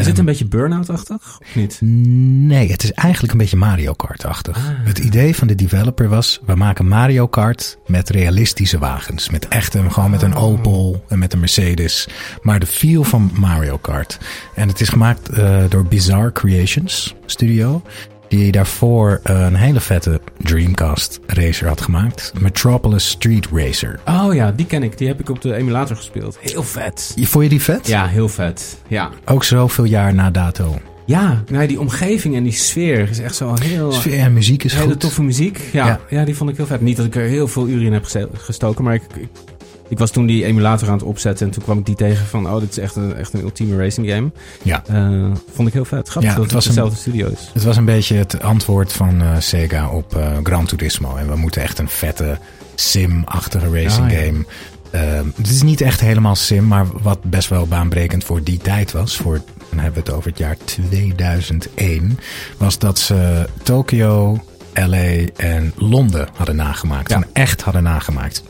is het een beetje burn-out-achtig of niet? Nee, het is eigenlijk een beetje Mario Kart-achtig. Ah. Het idee van de developer was, we maken Mario Kart met realistische wagens. Met echte, gewoon met een oh. Opel en met een Mercedes. Maar de feel van Mario Kart. En het is gemaakt uh, door Bizarre Creations Studio die daarvoor een hele vette Dreamcast racer had gemaakt. Metropolis Street Racer. Oh ja, die ken ik. Die heb ik op de emulator gespeeld. Heel vet. Vond je die vet? Ja, heel vet. Ja. Ook zoveel jaar na dato. Ja, nee, die omgeving en die sfeer is echt zo heel... Sfeer en muziek is hele goed. toffe muziek. Ja, ja, die vond ik heel vet. Niet dat ik er heel veel uren in heb gestoken, maar ik, ik ik was toen die emulator aan het opzetten en toen kwam ik die tegen van, oh, dit is echt een, echt een ultieme racing game. Ja. Uh, vond ik heel vet. Grappig ja, dat het was dezelfde studio is. Het was een beetje het antwoord van uh, Sega op uh, Gran Turismo. En we moeten echt een vette sim-achtige racing ah, game. Uh, het is niet echt helemaal sim, maar wat best wel baanbrekend voor die tijd was, voor, dan hebben we het over het jaar 2001, was dat ze Tokio, LA en Londen hadden nagemaakt. Ja. En echt hadden nagemaakt.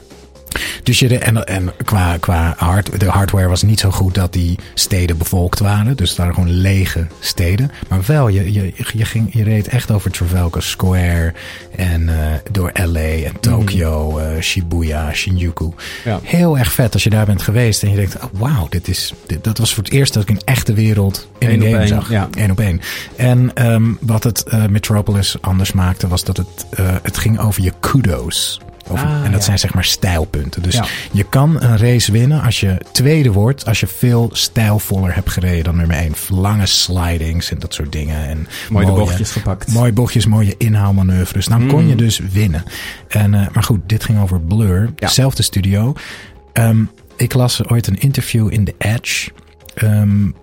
Dus je de, en, en qua, qua hard, de hardware was niet zo goed dat die steden bevolkt waren. Dus het waren gewoon lege steden. Maar wel, je, je, je, ging, je reed echt over Trafalgar Square en uh, door LA en Tokyo, mm. uh, Shibuya, Shinjuku. Ja. Heel erg vet als je daar bent geweest en je denkt, oh, wauw, dit is, dit, dat was voor het eerst dat ik een echte wereld in een game zag. Ja. Eén op één. En um, wat het uh, Metropolis anders maakte was dat het, het ging over je kudos. Ah, en dat zijn zeg maar stijlpunten. Dus je kan een race winnen als je tweede wordt. Als je veel stijlvoller hebt gereden dan nummer één. Lange slidings en dat soort dingen. En mooie, mooie bochtjes gepakt. Mooie bochtjes, mooie inhaalmanoeuvres. Dan kon je mm. dus winnen. En, uh, maar goed, dit ging over Blur. Zelfde studio. Um, ik las ooit een interview in The Edge. Um,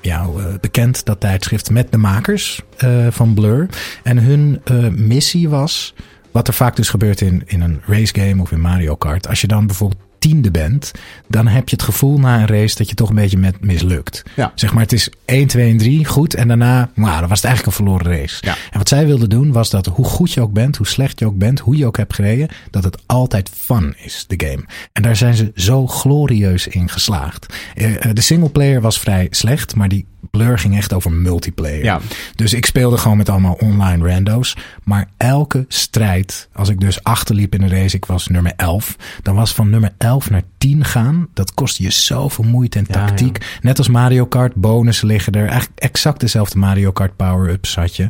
ja, uh, bekend dat tijdschrift met de makers uh, van Blur. En hun missie was wat er vaak dus gebeurt in, in een race game of in Mario Kart. Als je dan bijvoorbeeld tiende bent, dan heb je het gevoel na een race dat je toch een beetje met mislukt. Ja. Zeg maar, het is 1, 2 en 3 goed en daarna, nou, dan was het eigenlijk een verloren race. Ja. En wat zij wilden doen was dat hoe goed je ook bent, hoe slecht je ook bent, hoe je ook hebt gereden, dat het altijd fun is, de game. En daar zijn ze zo glorieus in geslaagd. Uh, de singleplayer was vrij slecht, maar die Blur ging echt over multiplayer. Ja. Dus ik speelde gewoon met allemaal online rando's. Maar elke strijd, als ik dus achterliep in een race, ik was nummer 11. Dan was van nummer 11 naar 10 gaan. Dat kostte je zoveel moeite en tactiek. Net als Mario Kart, bonussen liggen er. Eigenlijk exact dezelfde Mario Kart power-ups had je.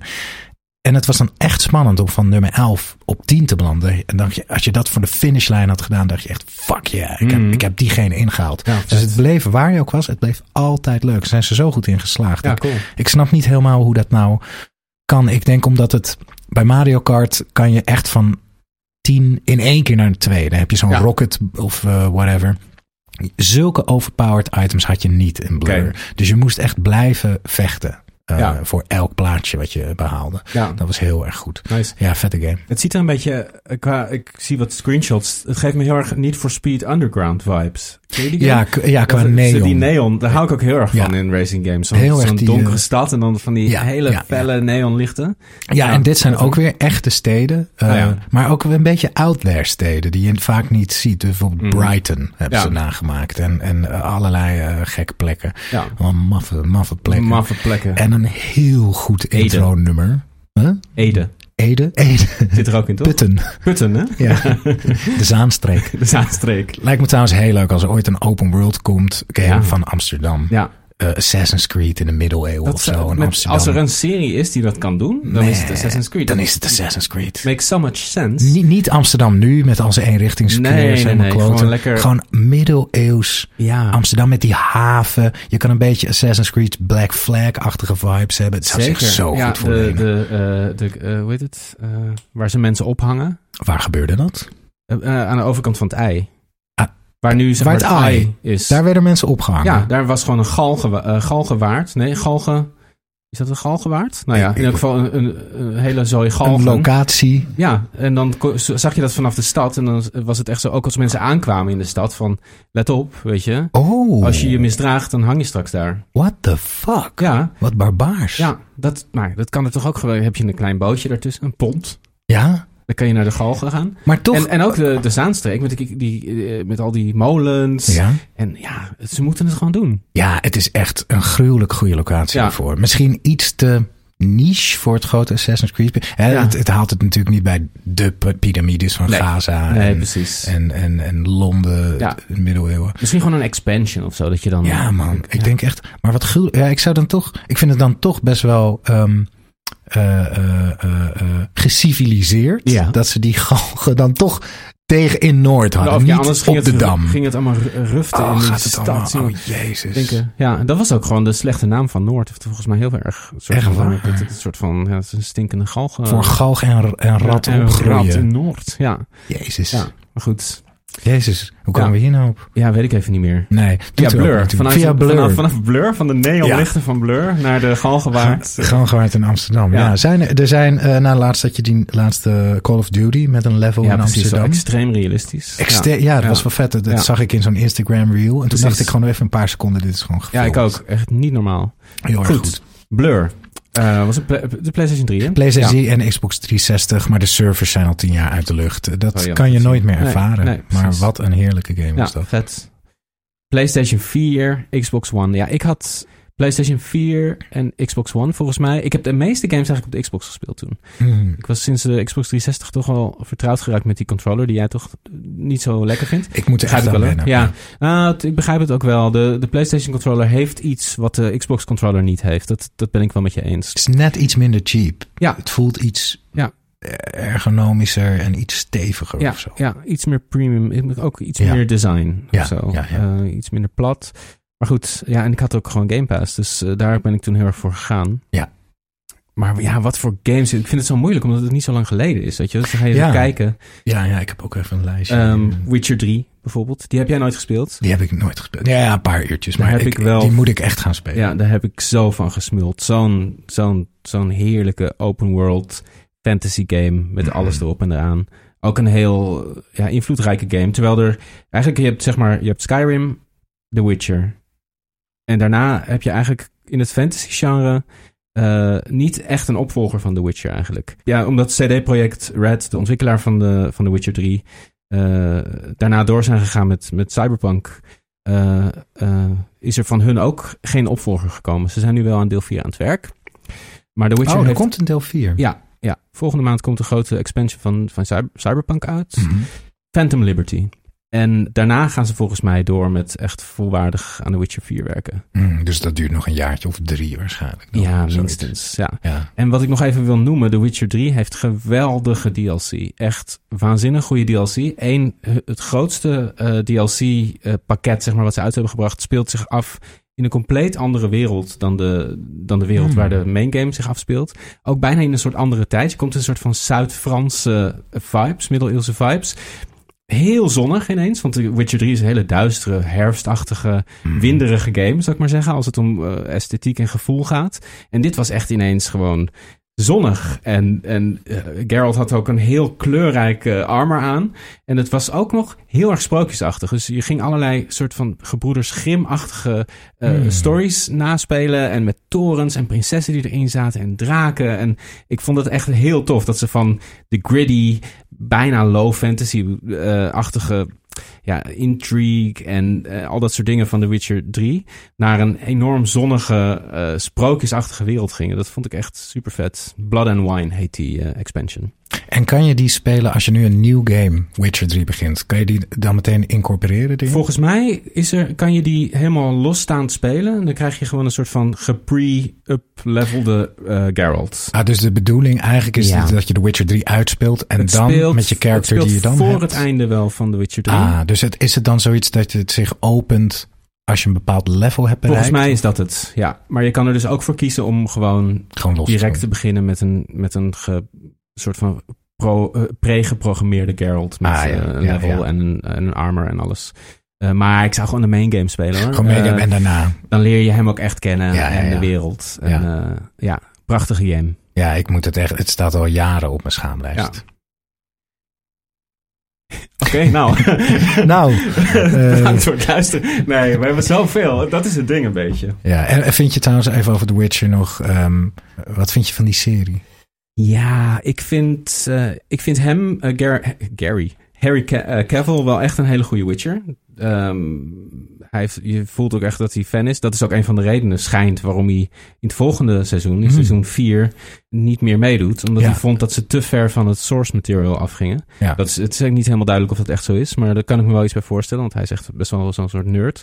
En het was dan echt spannend om van nummer 11 op 10 te belanden. En dan, als je dat voor de finishlijn had gedaan, dacht je echt, fuck yeah, ik, heb, mm. ik heb diegene ingehaald. dus het bleef, waar je ook was, het bleef altijd leuk. zijn ze zo goed in geslaagd. Ja, cool. ik, snap niet helemaal hoe dat nou kan. Ik denk omdat het bij Mario Kart kan je echt van 10 in één keer naar een 2. Dan heb je zo'n rocket of uh, whatever. Zulke overpowered items had je niet in Blur. Dus je moest echt blijven vechten. Uh, ja. Voor elk plaatje wat je behaalde. Ja. Dat was heel erg goed. Nice. Ja, vette game. Het ziet er een beetje, eh, qua, ik zie wat screenshots. Het geeft me heel erg niet voor Speed Underground vibes. Ja, ja, qua dat, neon. Die neon, daar hou ik ook heel erg van in racing games. Zo'n zo donkere uh, stad en dan van die hele felle neonlichten. Ja, en dit zijn ook weer echte steden. Uh, oh, maar ook een beetje outlier steden die je vaak niet ziet. Dus bijvoorbeeld mm. Brighton hebben ze nagemaakt. En, en allerlei gekke plekken. Ja. Maffe, maffe plekken. Maffe plekken. En een heel goed intro-nummer. Huh? Ede. Ede? Ede. Zit er ook in, toch? Putten. Putten, hè? Ja. De Zaanstreek. De Zaanstreek. Lijkt me trouwens heel leuk als er ooit een open world komt game van Amsterdam. Ja uh, Assassin's Creed in de middeleeuwen of zo. In Amsterdam. Als er een serie is die dat kan doen, dan is het Assassin's Creed. Dan is het Assassin's Creed. Makes so much sense. Niet, niet Amsterdam nu met al zijn eenrichtingsverkeer. Nee, nee, nee, gewoon lekker. Gewoon middeleeuws ja. Amsterdam met die haven. Je kan een beetje Assassin's Creed Black Flag-achtige vibes hebben. Het zou zich zo ja, goed voor de, de, uh, de uh, hoe heet het? Waar ze mensen ophangen. Waar gebeurde dat? aan de overkant van het ei. Waar nu zeg AI is. Daar werden mensen opgehangen. Ja, daar was gewoon een galgen, uh, galgenwaard. Nee, galgen... Is dat een galgenwaard? Nou ja, in elk geval een, een, een hele zooi Een galgen. locatie. Ja, en dan zag je dat vanaf de stad. En dan was het echt zo, ook als mensen aankwamen in de stad, van let op, weet je. Oh, Als je je misdraagt, dan hang je straks daar. what the fuck? Ja, Wat barbaars. ja dat, maar dat kan er toch ook gewoon. Heb je een klein bootje daartussen, een pont. Ja? Dan kan je naar de galgen gaan. Maar toch... En, en ook de, de Zaanstreek met, die, die, eh, met al die molens. ja? En ja, ze moeten het gewoon doen. ja, het is echt een gruwelijk goede locatie Ja. ervoor. Misschien iets te niche voor het grote Assassin's Creed. Ja. het, het haalt het natuurlijk niet bij de piramides van Nee. Gaza Nee, en, precies. en, en, en Londen, Ja. de middeleeuwen. Misschien gewoon een expansion of zo, dat je dan... Ja, man. Ik Ja. denk echt. Maar wat gruwelijk. Ja, ik zou dan toch. Ik vind het dan toch best wel. ehm eh, eh, eh, eh, geciviliseerd. Ja. Dat ze die galgen dan toch tegen in Noord hadden. Of ja, niet anders op ging de het, dam. ging het allemaal ru- ruften oh, in het stad. allemaal. Oh, jezus. denken. Ja, en dat was ook gewoon de slechte naam van Noord. Heeft volgens mij heel erg. Een soort Echt van, waar? het een soort van. Ja, het is een stinkende galg. eh, Voor galg en, en rat ja, en opgroeien. rat in Noord. Ja, Jezus. ja, maar goed. Jezus. Hoe komen Ja. we hier nou op? Ja, weet ik even niet meer. Nee. Ja, ook. Vanuit, Via Blur. Vanaf, vanaf Blur, van de neonlichten van Blur naar de Galgenwaard. Gewoon gewaard in Amsterdam. Ja. Ja. zijn er, zijn, eh na laatst dat je die laatste Call of Duty met een level ja, in Amsterdam. extreem realistisch. Ja. ja, dat Ja. was wel vet. Dat Ja. zag ik in zo'n Instagram reel. En toen Precies. dacht ik gewoon even een paar seconden, dit is gewoon ja, ik ook. Echt niet normaal. Heel erg goed. Blur. Eh, was het de PlayStation 3, hè? PlayStation Ja. en Xbox 360, maar de servers zijn al tien jaar uit de lucht. Dat Oh ja, kan je nooit meer ervaren. nee, maar wat een heerlijke game Ja, was dat. vet. PlayStation 4, Xbox One. Ja, ik had PlayStation 4 en Xbox One volgens mij. Ik heb de meeste games eigenlijk op de Xbox gespeeld toen. Hmm. Ik was sinds de Xbox 360 toch wel vertrouwd geraakt met die controller die jij toch niet zo lekker vindt. Ik moet er echt wel, wennen. Ja, nou, ik begrijp het ook wel. De, de PlayStation controller heeft iets wat de Xbox controller niet heeft. Dat, dat ben ik wel met je eens. Het is net iets minder cheap. Ja. Het voelt iets Ja. ergonomischer en iets steviger Ja, of zo. ja, iets meer premium. Ook iets Ja. meer design Ja, of zo. ja. Eh, iets minder plat. Maar goed, ja, en ik had ook gewoon Game Pass. Dus eh, daar ben ik toen heel erg voor gegaan. Ja. Maar ja, wat voor games? Ik vind het zo moeilijk, omdat het niet zo lang geleden is. Weet je? Dus dan ga je Ja. even kijken. Ja, ja, ik heb ook even een lijstje. Ehm, Witcher 3 bijvoorbeeld. Die heb jij nooit gespeeld. die heb ik nooit gespeeld. Ja, een paar uurtjes. Daar Maar heb ik, ik wel- die moet ik echt gaan spelen. Ja, daar heb ik zo van gesmuld. Zo'n zo'n zo'n heerlijke open world fantasy game met Mhm. alles erop en eraan. Ook een heel ja, invloedrijke game. Terwijl er eigenlijk, je hebt zeg maar, je hebt Skyrim, The Witcher. En daarna heb je eigenlijk in het fantasy genre eh, niet echt een opvolger van The Witcher eigenlijk. Ja, omdat CD Projekt Red, de ontwikkelaar van, de, van The Witcher 3, eh, daarna door zijn gegaan met, met Cyberpunk, eh, is er van hun ook geen opvolger gekomen. Ze zijn nu wel aan deel 4 aan het werk. Maar The Witcher Oh, er heeft... komt een deel 4. Ja, ja, volgende maand komt de grote expansion van, van Cyber- Cyberpunk uit. Mhm. Phantom Liberty. En daarna gaan ze volgens mij door met echt volwaardig aan The Witcher 4 werken. Mm, dus dat duurt nog een jaartje of drie waarschijnlijk. ja, minstens. Ja. Ja. En wat ik nog even wil noemen, The Witcher 3 heeft geweldige DLC. Echt waanzinnig goede DLC. Eén, het grootste DLC-pakket, zeg maar, wat ze uit hebben gebracht, speelt zich af in een compleet andere wereld dan de, dan de wereld Hmm. waar de main game zich afspeelt. Ook bijna in een soort andere tijd. Je komt in een soort van Zuid-Franse vibes, middeleeuwse vibes. Heel zonnig ineens, want Witcher 3 is een hele duistere, herfstachtige, Mm. winderige game, zou ik maar zeggen, als het om eh, esthetiek en gevoel gaat. En dit was echt ineens gewoon zonnig. En, en eh, Geralt had ook een heel kleurrijke armor aan. En het was ook nog heel erg sprookjesachtig. Dus je ging allerlei soort van gebroeders Grimm-achtige eh, Hmm. stories naspelen. En met torens en prinsessen die erin zaten en draken. En ik vond het echt heel tof dat ze van de gritty, bijna low fantasy-achtige ja, intrigue en eh, al dat soort dingen van The Witcher 3 naar een enorm zonnige, eh, sprookjesachtige wereld gingen. Dat vond ik echt super vet. Blood and Wine heet die eh, expansion. En kan je die spelen als je nu een nieuw game Witcher 3 begint? Kan je die dan meteen incorporeren? erin? Volgens mij is er, kan je die helemaal losstaand spelen. En dan krijg je gewoon een soort van gepre-up-levelde Geralt. Ah, dus de bedoeling eigenlijk is Ja. dat je de Witcher 3 uitspeelt en Het dan speelt- met je character die je dan voor hebt. het einde wel van The Witcher 3. Ah, dus het, is het dan zoiets dat het zich opent als je een bepaald level hebt bereikt? Volgens mij is dat het, ja. Maar je kan er dus ook voor kiezen om gewoon Gewoon los te direct te beginnen met een, met een ge- soort van pro, eh, pre-geprogrammeerde Geralt. Met Ah, ja. eh, een Ja, level ja. En, een, en een armor en alles. Eh, maar ik zou gewoon de main game spelen hoor. Gewoon meedoen Eh, en daarna. dan leer je hem ook echt kennen en de wereld. En, ja, prachtige game. Ja, ik moet het echt. Het staat al jaren op mijn schaamlijst. Oké, nou. Nou, Bedankt eh, voor het luisteren. Nee, we hebben zoveel. Dat is het ding een beetje. ja. En, vind je trouwens even over The Witcher nog. ehm, wat vind je van die serie? Ja, ik vind, eh, ik vind hem, Gar- Gary, Harry Ca- Cavill, wel echt een hele goede Witcher. Ehm, hij heeft, je voelt ook echt dat hij fan is. Dat is ook een van de redenen, schijnt, waarom hij in het volgende seizoen, in Hmm. seizoen 4, niet meer meedoet. Omdat Ja. hij vond dat ze te ver van het source material afgingen. Ja. Dat is, het is niet helemaal duidelijk of dat echt zo is, maar daar kan ik me wel iets bij voorstellen, want hij is echt best wel zo'n soort nerd.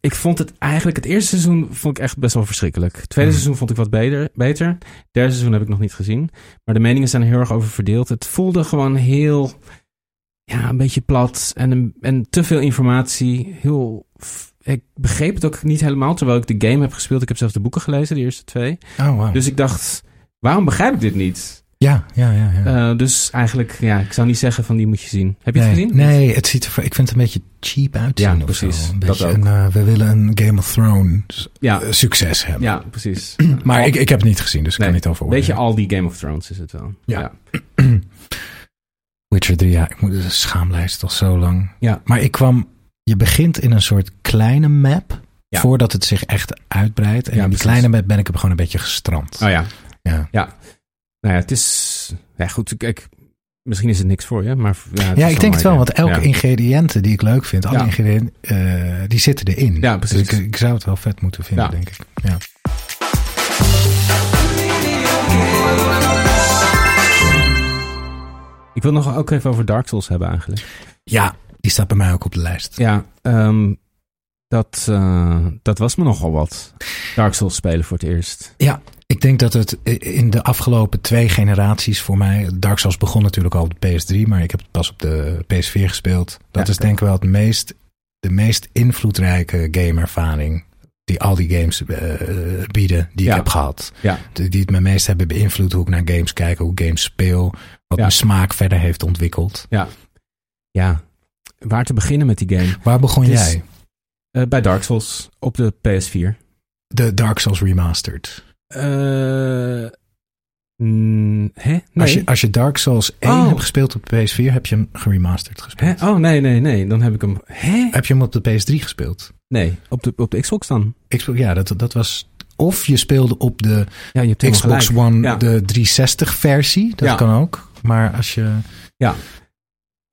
Ik vond het eigenlijk, het eerste seizoen vond ik echt best wel verschrikkelijk. Het tweede Mhm. seizoen vond ik wat beter. beter. Het derde seizoen heb ik nog niet gezien. Maar de meningen zijn er heel erg over verdeeld. Het voelde gewoon heel, ja, een beetje plat en, een- en te veel informatie. Heel, ik begreep het ook niet helemaal, terwijl ik de game heb gespeeld. Ik heb zelfs de boeken gelezen, de eerste twee. Oh, wow. Dus ik dacht, waarom begrijp ik dit niet? ja, ja, ja. ja. Eh, dus eigenlijk, ja, ik zou niet zeggen van die moet je zien. Heb je nee, het gezien? Nee, het ziet er, ik vind het een beetje cheap uitzien. Ja, of precies. Zo. Een Dat beetje ook. een, eh, we willen een Game of Thrones Ja, eh, succes hebben. ja precies. Maar ik, ik heb het niet gezien, dus ik Nee, kan niet over Weet je, al die Game of Thrones is het wel. Ja. Witcher 3, ja, ik moet de schaamlijst al zo lang. Ja. Maar ik kwam, je begint in een soort kleine map, Ja. voordat het zich echt uitbreidt. En Ja, in die precies. kleine map ben ik er gewoon een beetje gestrand. Oh ja. Ja. Nou ja, het is... Ja, goed, misschien is het niks voor je, maar... Ja, Ja, ik denk het wel, want elke ja. ingrediënten die ik leuk vind, alle Ja. ingrediënten, eh, die zitten erin. Ja, precies. Dus ik, ik zou het wel vet moeten vinden, Ja. denk ik. Ja. Ik wil nog ook even over Dark Souls hebben eigenlijk. ja, die staat bij mij ook op de lijst. Ja, ehm, dat, eh, dat was me nogal wat. Dark Souls spelen voor het eerst. Ik denk dat het in de afgelopen twee generaties voor mij. Dark Souls begon natuurlijk al op de PS3, maar ik heb het pas op de PS4 gespeeld. Dat Ja, is denk ik wel het meest, de meest invloedrijke gameervaring die al die games eh, bieden die Ja. ik heb gehad. Ja. Die, die het me meest hebben beïnvloed hoe ik naar games kijk, hoe ik games speel, wat Ja. mijn smaak verder heeft ontwikkeld. Ja, waar te beginnen met die game? Waar begon jij? Eh, bij Dark Souls op de PS4. De Dark Souls Remastered. Eh mm, hè? Nee. Als, je, als je Dark Souls 1 Oh. hebt gespeeld op de PS4, heb je hem geremasterd gespeeld. Hè? Oh, nee, nee, nee. Dan heb ik hem... Hè? Heb je hem op de PS3 gespeeld? Nee, op de, op de Xbox dan. Xbox, ja, dat, dat was. Of je speelde op de Ja, Xbox. One, Ja. de 360 versie. Dat Ja. kan ook. Maar als je.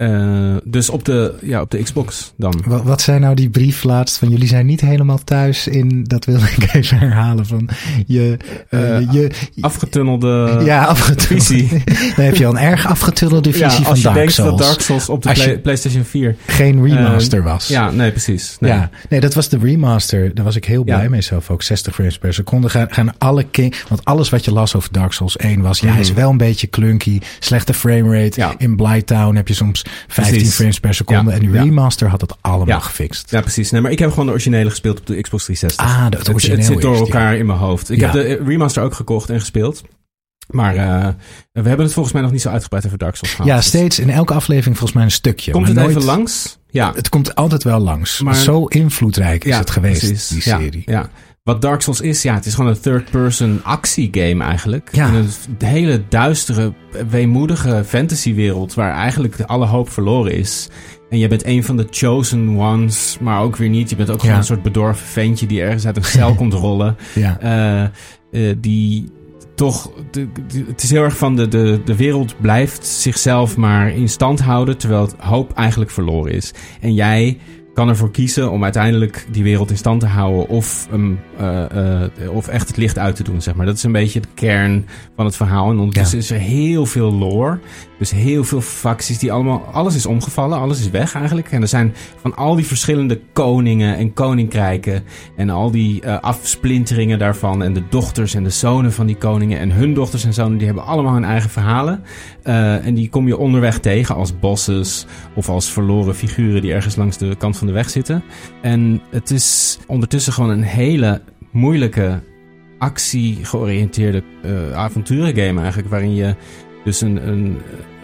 Eh, dus op de, ja, op de Xbox dan. Wat, wat zijn nou die brief laatst van jullie zijn niet helemaal thuis in. Dat wil ik even herhalen. Van je. eh, Eh, je Afgetunnelde ja, afgetunnelde. visie. Dan heb je al een erg afgetunnelde visie ja, van als je Dark denkt Souls. dat Dark Souls op de Play- PlayStation 4... Geen remaster was. Ja, nee, precies. Nee. Ja, nee, dat was de remaster. Daar was ik heel blij Ja. mee zelf ook. 60 frames per seconde. Gaan, gaan alle king, want alles wat je las over Dark Souls 1 was, ja, hij is Mhm. wel een beetje clunky, slechte framerate. Ja. In Blighttown heb je soms 15 Precies. frames per seconde. Ja. En die remaster had het allemaal gefixt. Ja, precies. Nee, maar ik heb gewoon de originele gespeeld op de Xbox 360. Ah, de, het het, het zit door elkaar in mijn hoofd. Ik heb de remaster ook gekocht en gespeeld. Maar eh, we hebben het volgens mij nog niet zo uitgebreid over Dark Souls gehad. Ja, steeds in elke aflevering volgens mij een stukje. Komt het nooit- even langs? Ja. Het komt altijd wel langs. Maar- Zo invloedrijk is ja, het geweest, precies. die Ja, serie. Ja, Wat Dark Souls is, ja, het is gewoon een third-person actiegame eigenlijk. Ja. In een hele duistere, weemoedige fantasywereld waar eigenlijk alle hoop verloren is. En je bent een van de chosen ones, maar ook weer niet. Je bent ook gewoon een soort bedorven ventje die ergens uit een cel komt rollen. Ja. Eh, eh, die toch, het is heel erg van de, de, de wereld blijft zichzelf maar in stand houden, terwijl het hoop eigenlijk verloren is. En jij kan ervoor kiezen om uiteindelijk die wereld in stand te houden of, eh, eh, of echt het licht uit te doen, zeg maar. Dat is een beetje de kern van het verhaal. En ondertussen is er heel veel lore. Dus heel veel facties die allemaal... Alles is omgevallen, alles is weg eigenlijk. En er zijn van al die verschillende koningen en koninkrijken... en al die eh, afsplinteringen daarvan... en de dochters en de zonen van die koningen... en hun dochters en zonen, die hebben allemaal hun eigen verhalen. En die kom je onderweg tegen als bosses... of als verloren figuren die ergens langs de kant van de weg zitten. En het is ondertussen gewoon een hele moeilijke actie-georiënteerde eh avonturengame eigenlijk... waarin je dus een, een,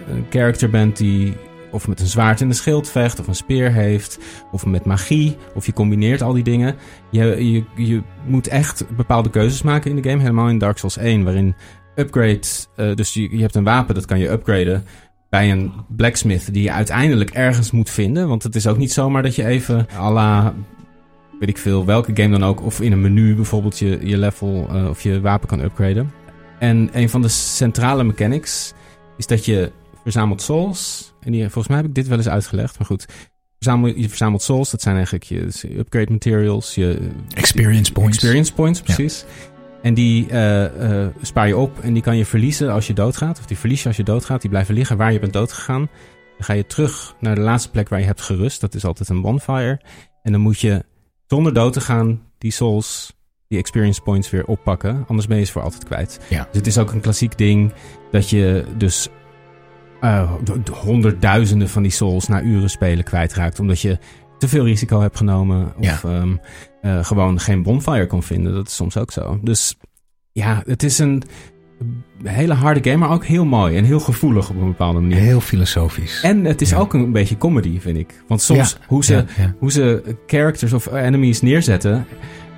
een character bent die of met een zwaard en een schild vecht, of een speer heeft, of met magie, of je combineert al die dingen. Je, je, je moet echt bepaalde keuzes maken in de game, helemaal in Dark Souls 1, waarin upgrade, uh, dus je, je hebt een wapen, dat kan je upgraden bij een blacksmith die je uiteindelijk ergens moet vinden. Want het is ook niet zomaar dat je even à la, weet ik veel, welke game dan ook, of in een menu bijvoorbeeld je, je level uh, of je wapen kan upgraden. En een van de centrale mechanics is dat je verzamelt souls. En die, volgens mij heb ik dit wel eens uitgelegd, maar goed. Verzamel, je verzamelt souls, dat zijn eigenlijk je, upgrade materials, je... Experience points. Experience points, precies. En die uh, uh, spaar je op en die kan je verliezen als je doodgaat. Of die verlies je als je doodgaat. Die blijven liggen waar je bent doodgegaan. Dan ga je terug naar de laatste plek waar je hebt gerust. Dat is altijd een bonfire. En dan moet je zonder dood te gaan die souls, die experience points weer oppakken. Anders ben je ze voor altijd kwijt. Ja. Dus het is ook een klassiek ding dat je dus uh, honderdduizenden van die souls na uren spelen kwijtraakt. Omdat je te veel risico hebt genomen. Of ja. um, uh, gewoon geen bonfire kon vinden. Dat is soms ook zo. Dus ja, het is een hele harde game, maar ook heel mooi en heel gevoelig op een bepaalde manier. Heel filosofisch. En het is ja. ook een beetje comedy, vind ik. Want soms ja, hoe, ze, hoe ze characters of enemies neerzetten.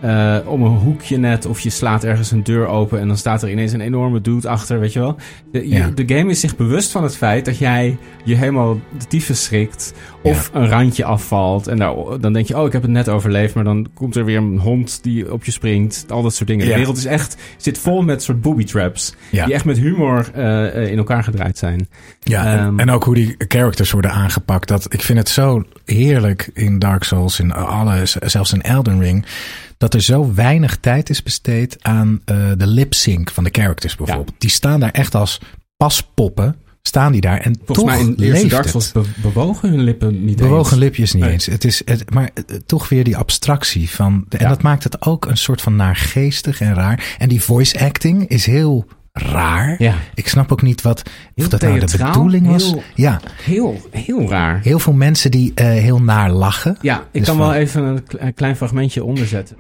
Uh, om een hoekje net, of je slaat ergens een deur open en dan staat er ineens een enorme dude achter, weet je wel. De, ja. de game is zich bewust van het feit dat jij je helemaal de tyfus schrikt, of ja. een randje afvalt. En daar, dan denk je, oh, ik heb het net overleefd, maar dan komt er weer een hond die op je springt. Al dat soort dingen. De wereld is echt, zit vol met soort booby traps, die echt met humor uh, in elkaar gedraaid zijn. Ja, um, en, en, ook hoe die characters worden aangepakt. Dat, ik vind het zo heerlijk in Dark Souls, in alles, zelfs in Elden Ring dat er zo weinig tijd is besteed aan uh, de lip sync van de characters bijvoorbeeld. Ja. Die staan daar echt als paspoppen. Staan die daar en Volgens toch mij in de Dark Souls be bewogen hun lippen niet bewogen eens. lipjes niet nee. eens. Het is het, maar uh, toch weer die abstractie van. De, en ja. dat maakt het ook een soort van naargeestig en raar. En die voice acting is heel raar. Ja. Ik snap ook niet wat heel of dat nou de bedoeling was. Heel, ja. heel, heel raar. Heel veel mensen die uh, heel naar lachen. Ja, ik dus kan van... wel even een, een klein fragmentje onderzetten.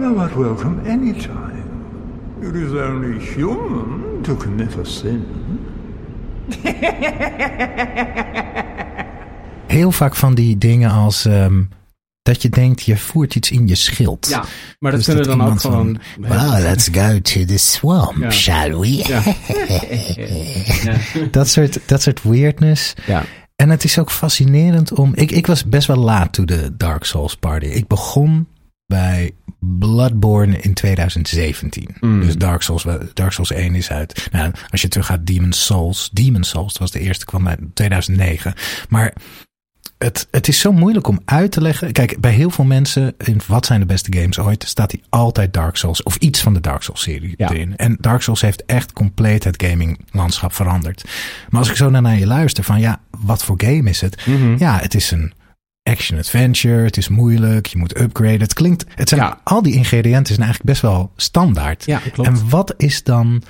Thou art welcome any time. It is only human to commit a sin. Heel vaak van die dingen als um, dat je denkt, je voert iets in je schild. Ja, maar dat dus kunnen dat dan ook gewoon... Van, well, let's go to the swamp, ja. shall we? Ja. dat, soort, dat soort weirdness. Ja. En het is ook fascinerend om... Ik, ik was best wel laat to de Dark Souls party. Ik begon bij Bloodborne in 2017. Mm. Dus Dark Souls, Dark Souls 1 is uit. Nou, als je terug gaat, Demon Souls. Demon Souls, dat was de eerste, kwam uit 2009. Maar het, het is zo moeilijk om uit te leggen. Kijk, bij heel veel mensen in wat zijn de beste games ooit, staat hij altijd Dark Souls of iets van de Dark Souls serie ja. erin. En Dark Souls heeft echt compleet het gaming landschap veranderd. Maar als ik zo naar je luister van ja, wat voor game is het? Mm -hmm. Ja, het is een action-adventure. Het is moeilijk. Je moet upgraden. Het klinkt. Het zijn ja. al die ingrediënten zijn eigenlijk best wel standaard. Ja, klopt. En wat is dan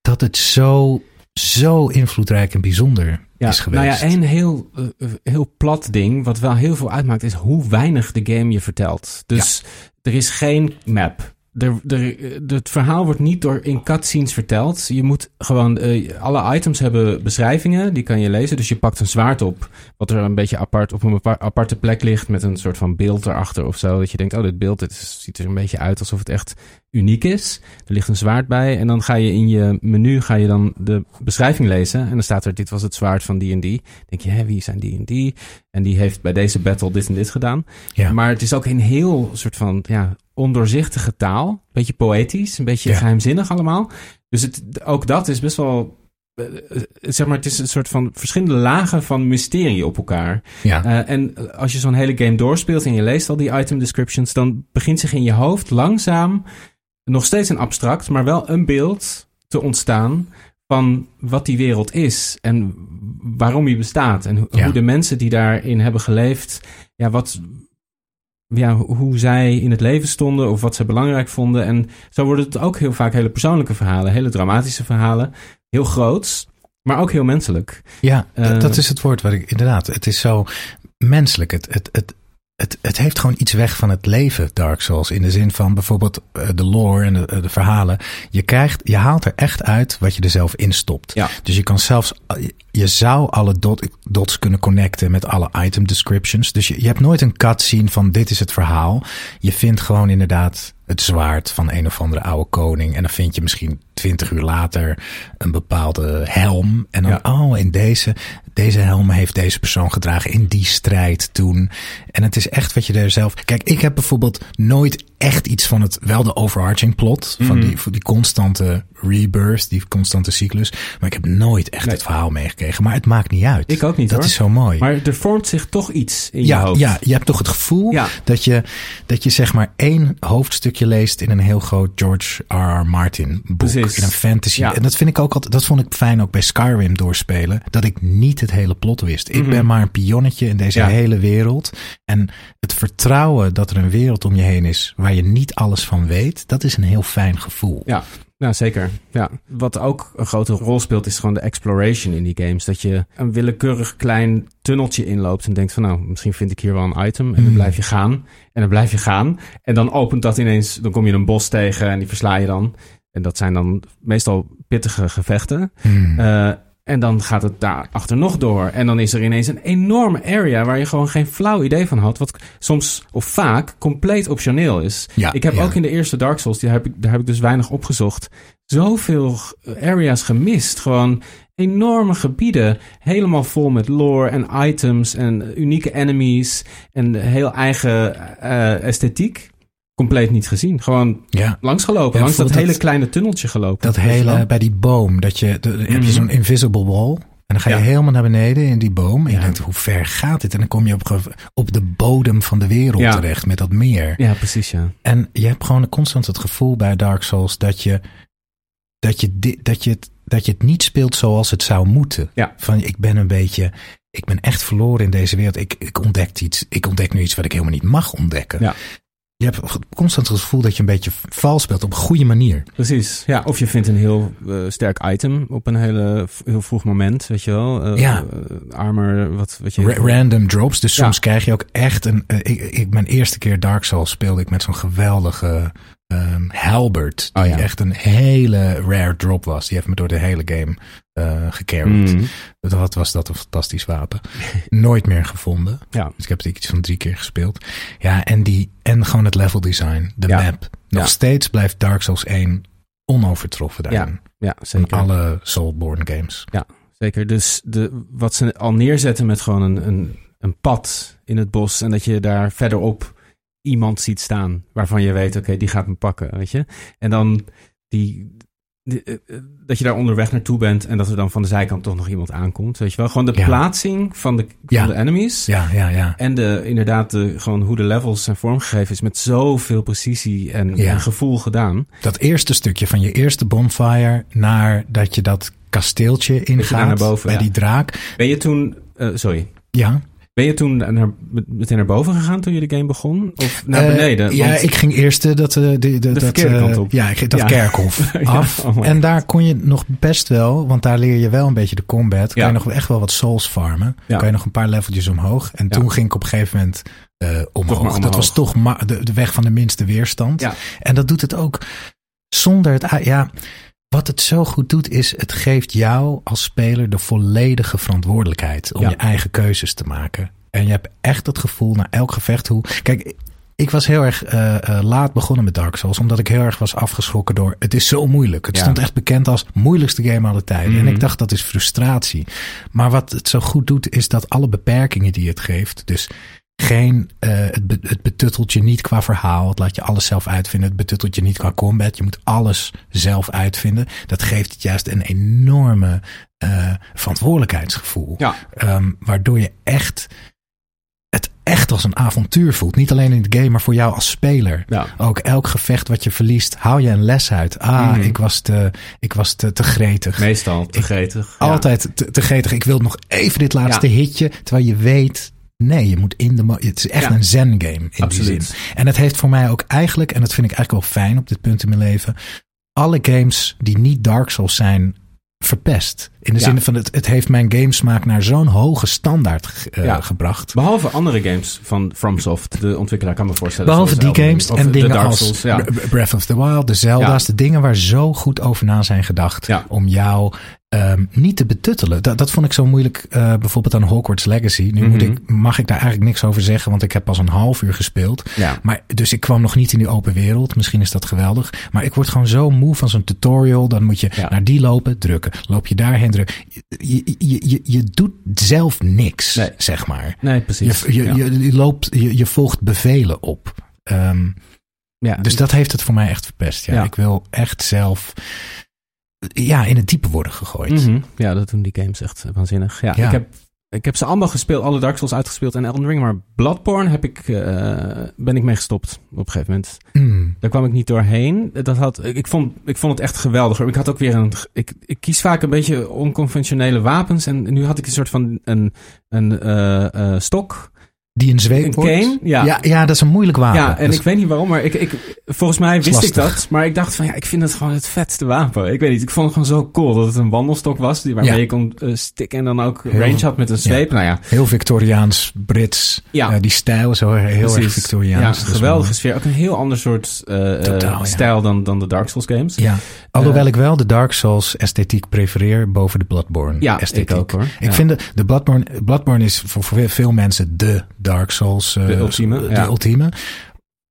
dat het zo, zo invloedrijk en bijzonder ja, is geweest? Nou ja, één heel, uh, heel plat ding, wat wel heel veel uitmaakt, is hoe weinig de game je vertelt. Dus ja. er is geen map. Er, er, het verhaal wordt niet door in cutscenes verteld. Je moet gewoon, uh, alle items hebben beschrijvingen, die kan je lezen. Dus je pakt een zwaard op, wat er een beetje apart op een aparte plek ligt, met een soort van beeld erachter of zo. Dat je denkt, oh, dit beeld dit ziet er een beetje uit alsof het echt uniek is. Er ligt een zwaard bij en dan ga je in je menu ga je dan de beschrijving lezen. En dan staat er, dit was het zwaard van die en die. Denk je, hè, wie zijn die en die? En die heeft bij deze battle dit en dit gedaan. Ja. Maar het is ook een heel soort van, ja, ondoorzichtige taal. Een beetje poëtisch, een beetje ja. geheimzinnig allemaal. Dus het, ook dat is best wel... Uh, zeg maar, het is een soort van verschillende lagen van mysterie op elkaar. Ja. Uh, en als je zo'n hele game doorspeelt en je leest al die item descriptions, dan begint zich in je hoofd langzaam, nog steeds een abstract, maar wel een beeld te ontstaan van wat die wereld is en waarom die bestaat. En ho ja. hoe de mensen die daarin hebben geleefd, ja, wat, ja, hoe zij in het leven stonden of wat ze belangrijk vonden. En zo worden het ook heel vaak hele persoonlijke verhalen, hele dramatische verhalen. Heel groots, maar ook heel menselijk. Ja, uh, dat is het woord wat ik inderdaad. Het is zo menselijk. Het, het, het, het, het heeft gewoon iets weg van het leven, Dark Souls. In de zin van bijvoorbeeld uh, de lore en de, uh, de, verhalen. Je, krijgt, je haalt er echt uit wat je er zelf in stopt. Ja. Dus je kan zelfs. je zou alle dot, dots kunnen connecten met alle item descriptions. Dus je, je hebt nooit een cutscene van dit is het verhaal. Je vindt gewoon inderdaad het zwaard van een of andere oude koning. En dan vind je misschien twintig uur later een bepaalde helm. En dan, Ja. oh, in deze, deze helm heeft deze persoon gedragen in die strijd toen. En het is echt wat je er zelf... Kijk, ik heb bijvoorbeeld nooit echt iets van het... Wel de overarching plot, van Mhm. die, voor die constante rebirth, die constante cyclus. Maar ik heb nooit echt Nee. het verhaal meegekregen. Maar het maakt niet uit. Ik ook niet, Dat hoor. is zo mooi. Maar er vormt zich toch iets in je Ja, hoofd. ja, je hebt toch het gevoel Ja. dat, je, dat je zeg maar één hoofdstukje leest in een heel groot George R. R. Martin boek. Precies. In een fantasy. Ja. En dat vind ik ook altijd, dat vond ik fijn ook bij Skyrim doorspelen. Dat ik niet het hele plot wist. Ik Mhm. ben maar een pionnetje in deze Ja. hele wereld. En het vertrouwen dat er een wereld om je heen is waar je niet alles van weet, dat is een heel fijn gevoel. Ja, nou zeker. Ja. Wat ook een grote rol speelt, is gewoon de exploration in die games. Dat je een willekeurig klein tunneltje inloopt en denkt van nou, misschien vind ik hier wel een item. En dan Hmm. blijf je gaan. En dan blijf je gaan. En dan opent dat ineens, dan kom je een bos tegen en die versla je dan. En dat zijn dan meestal pittige gevechten. Hmm. Eh, en dan gaat het daar achter nog door. En dan is er ineens een enorme area waar je gewoon geen flauw idee van had. Wat soms of vaak compleet optioneel is. Ja, ik heb ja. ook in de eerste Dark Souls, die heb ik, daar heb ik dus weinig opgezocht. Zoveel areas gemist. Gewoon enorme gebieden. Helemaal vol met lore en items en unieke enemies. En heel eigen eh, esthetiek. Compleet niet gezien. Gewoon ja. langsgelopen. Ja, langs dat hele kleine tunneltje gelopen. Dat hele bij die boom, dat je, de, heb Mhm. je zo'n invisible wall. En dan ga je Ja. helemaal naar beneden in die boom. En je denkt, hoe ver gaat dit? En dan kom je op, op de bodem van de wereld terecht met dat meer. Ja, precies ja. En je hebt gewoon constant het gevoel bij Dark Souls dat je, dat je, di- dat je, het, dat je het niet speelt zoals het zou moeten. Ja. Van ik ben een beetje, ik ben echt verloren in deze wereld. Ik, ik, ontdek iets, ik ontdek nu iets wat ik helemaal niet mag ontdekken. Ja. Je hebt constant het gevoel dat je een beetje vals speelt op een goede manier. Precies. Ja, of je vindt een heel eh, sterk item op een hele, heel vroeg moment, weet je wel. Eh, Ja. eh, armor, wat, wat je... Ra- random drops. Dus Ja. soms krijg je ook echt een. ik, ik, mijn eerste keer Dark Souls speelde ik met zo'n geweldige ehm Halbert. Die Oh ja. echt een hele rare drop was. Die heeft me door de hele game gecarried. Mm. Wat was dat een fantastisch wapen. Nooit meer gevonden. Ja. Dus ik heb het iets van drie keer gespeeld. Ja, en, die, en gewoon het level design. De Ja. map. Nog Ja. steeds blijft Dark Souls 1 onovertroffen daarin. Ja, Van zeker. alle Soulborne games. Zeker. Dus de, wat ze al neerzetten met gewoon een, een, een pad in het bos en dat je daar verderop iemand ziet staan waarvan je weet, oké, die gaat me pakken, weet je. En dan die, die, eh, eh, dat je daar onderweg naartoe bent en dat er dan van de zijkant toch nog iemand aankomt, weet je wel. Gewoon de Ja. plaatsing van de, van Ja. de enemies. Ja, ja, ja. En de, inderdaad, de, gewoon hoe de levels zijn vormgegeven is met zoveel precisie en, Ja. en gevoel gedaan. Dat eerste stukje van je eerste bonfire naar dat je dat kasteeltje ingaat naar boven, bij die draak. Ben je toen, eh, sorry, Ja. Ben je toen naar, meteen naar boven gegaan toen je de game begon? Of naar Eh, beneden? ja, Want- ik ging eerst eh, dat, eh, de, de, dat, verkeerde eh, kant op. Ja, ik ging dat Ja. kerkhof Ja, af. oh en daar kon je nog best wel, want daar leer je wel een beetje de combat. Kan Ja. je nog echt wel wat souls farmen. Kan je nog een paar leveltjes omhoog. En toen ging ik op een gegeven moment omhoog. Dat was toch de, de weg van de minste weerstand. En dat doet het ook zonder het... Ja, wat het zo goed doet is, het geeft jou als speler de volledige verantwoordelijkheid om Ja. je eigen keuzes te maken. En je hebt echt het gevoel na elk gevecht hoe... Kijk, ik was heel erg eh, eh, laat begonnen met Dark Souls, omdat ik heel erg was afgeschrokken door het is zo moeilijk. Het Ja. stond echt bekend als moeilijkste game aller tijden. Mhm. En ik dacht dat is frustratie. Maar wat het zo goed doet, is dat alle beperkingen die het geeft, dus geen, eh, het, be- het betuttelt je niet qua verhaal. Het laat je alles zelf uitvinden. Het betuttelt je niet qua combat. Je moet alles zelf uitvinden. Dat geeft het juist een enorme eh, verantwoordelijkheidsgevoel. Ja. Ehm, waardoor je echt het echt als een avontuur voelt. Niet alleen in de game, maar voor jou als speler. Ja. Ook elk gevecht wat je verliest, haal je een les uit. Ah, Mhm. ik was te, ik was te, te gretig. Meestal te gretig. Ja. Altijd te, te gretig. Ik wil nog even dit laatste Ja. hitje. Terwijl je weet, nee, je moet in de... Het is echt Ja. een zen game in Absoluut. die zin. En het heeft voor mij ook eigenlijk, en dat vind ik eigenlijk wel fijn op dit punt in mijn leven. Alle games die niet Dark Souls zijn, verpest. In de Ja. zin van, het, het heeft mijn gamesmaak naar zo'n hoge standaard eh, Ja. gebracht. Behalve andere games van FromSoft, de ontwikkelaar kan me voorstellen. Behalve die games en dingen Dark als Souls, ja. Bre- Breath of the Wild, de Zelda's, de dingen waar zo goed over na zijn gedacht. Ja. Om jou ehm, niet te betuttelen. Dat, dat vond ik zo moeilijk eh, bijvoorbeeld aan Hogwarts Legacy. Nu moet Mhm. ik, mag ik daar eigenlijk niks over zeggen, want ik heb pas een half uur gespeeld. Ja. Maar, dus ik kwam nog niet in die open wereld. Misschien is dat geweldig. Maar ik word gewoon zo moe van zo'n tutorial. Dan moet je naar die lopen, drukken. Loop je daarheen, Je, je, je, je doet zelf niks, Nee. zeg maar. Nee, precies. Je, je, ja. je, je loopt, je, je volgt bevelen op. Ehm, Ja, dus dat heeft het voor mij echt verpest. Ja. Ja. Ik wil echt zelf ja, in het diepe worden gegooid. Mhm. Ja, dat doen die games echt waanzinnig. Ja, Ja. Ik, heb, ik heb ze allemaal gespeeld, alle Dark Souls uitgespeeld en Elden Ring. Maar Bloodborne heb ik, eh, ben ik mee gestopt op een gegeven moment. Mm. Daar kwam ik niet doorheen. Dat had, ik, vond, ik vond het echt geweldig. Ik had ook weer een. Ik, ik kies vaak een beetje onconventionele wapens. En nu had ik een soort van een, een eh, eh, stok. Die een zweep Een wordt. cane, ja. ja. Ja, dat is een moeilijk wapen. Ja, en ik weet niet waarom, maar ik, ik, volgens mij is wist ik dat. Maar ik dacht van ja, ik vind het gewoon het vetste wapen. Ik weet niet, ik vond het gewoon zo cool dat het een wandelstok was. Die, waarmee Ja. je kon eh, stikken en dan ook Heel- range had met een zweep. Nou ja, Heel Victoriaans, Brits. Ja. Eh, die stijl is heel, heel erg. Victoriaans. Ja, geweldige sfeer. Ook een heel ander soort eh, Totaal, stijl dan, dan de Dark Souls games. Ja, alhoewel ik wel de Dark Souls esthetiek prefereer boven de Bloodborne Ja, esthetiek. ik ook hoor. Ik vind de, de Bloodborne, Bloodborne is voor, voor veel mensen de Dark Souls. eh, De ultieme, De ja. ultieme.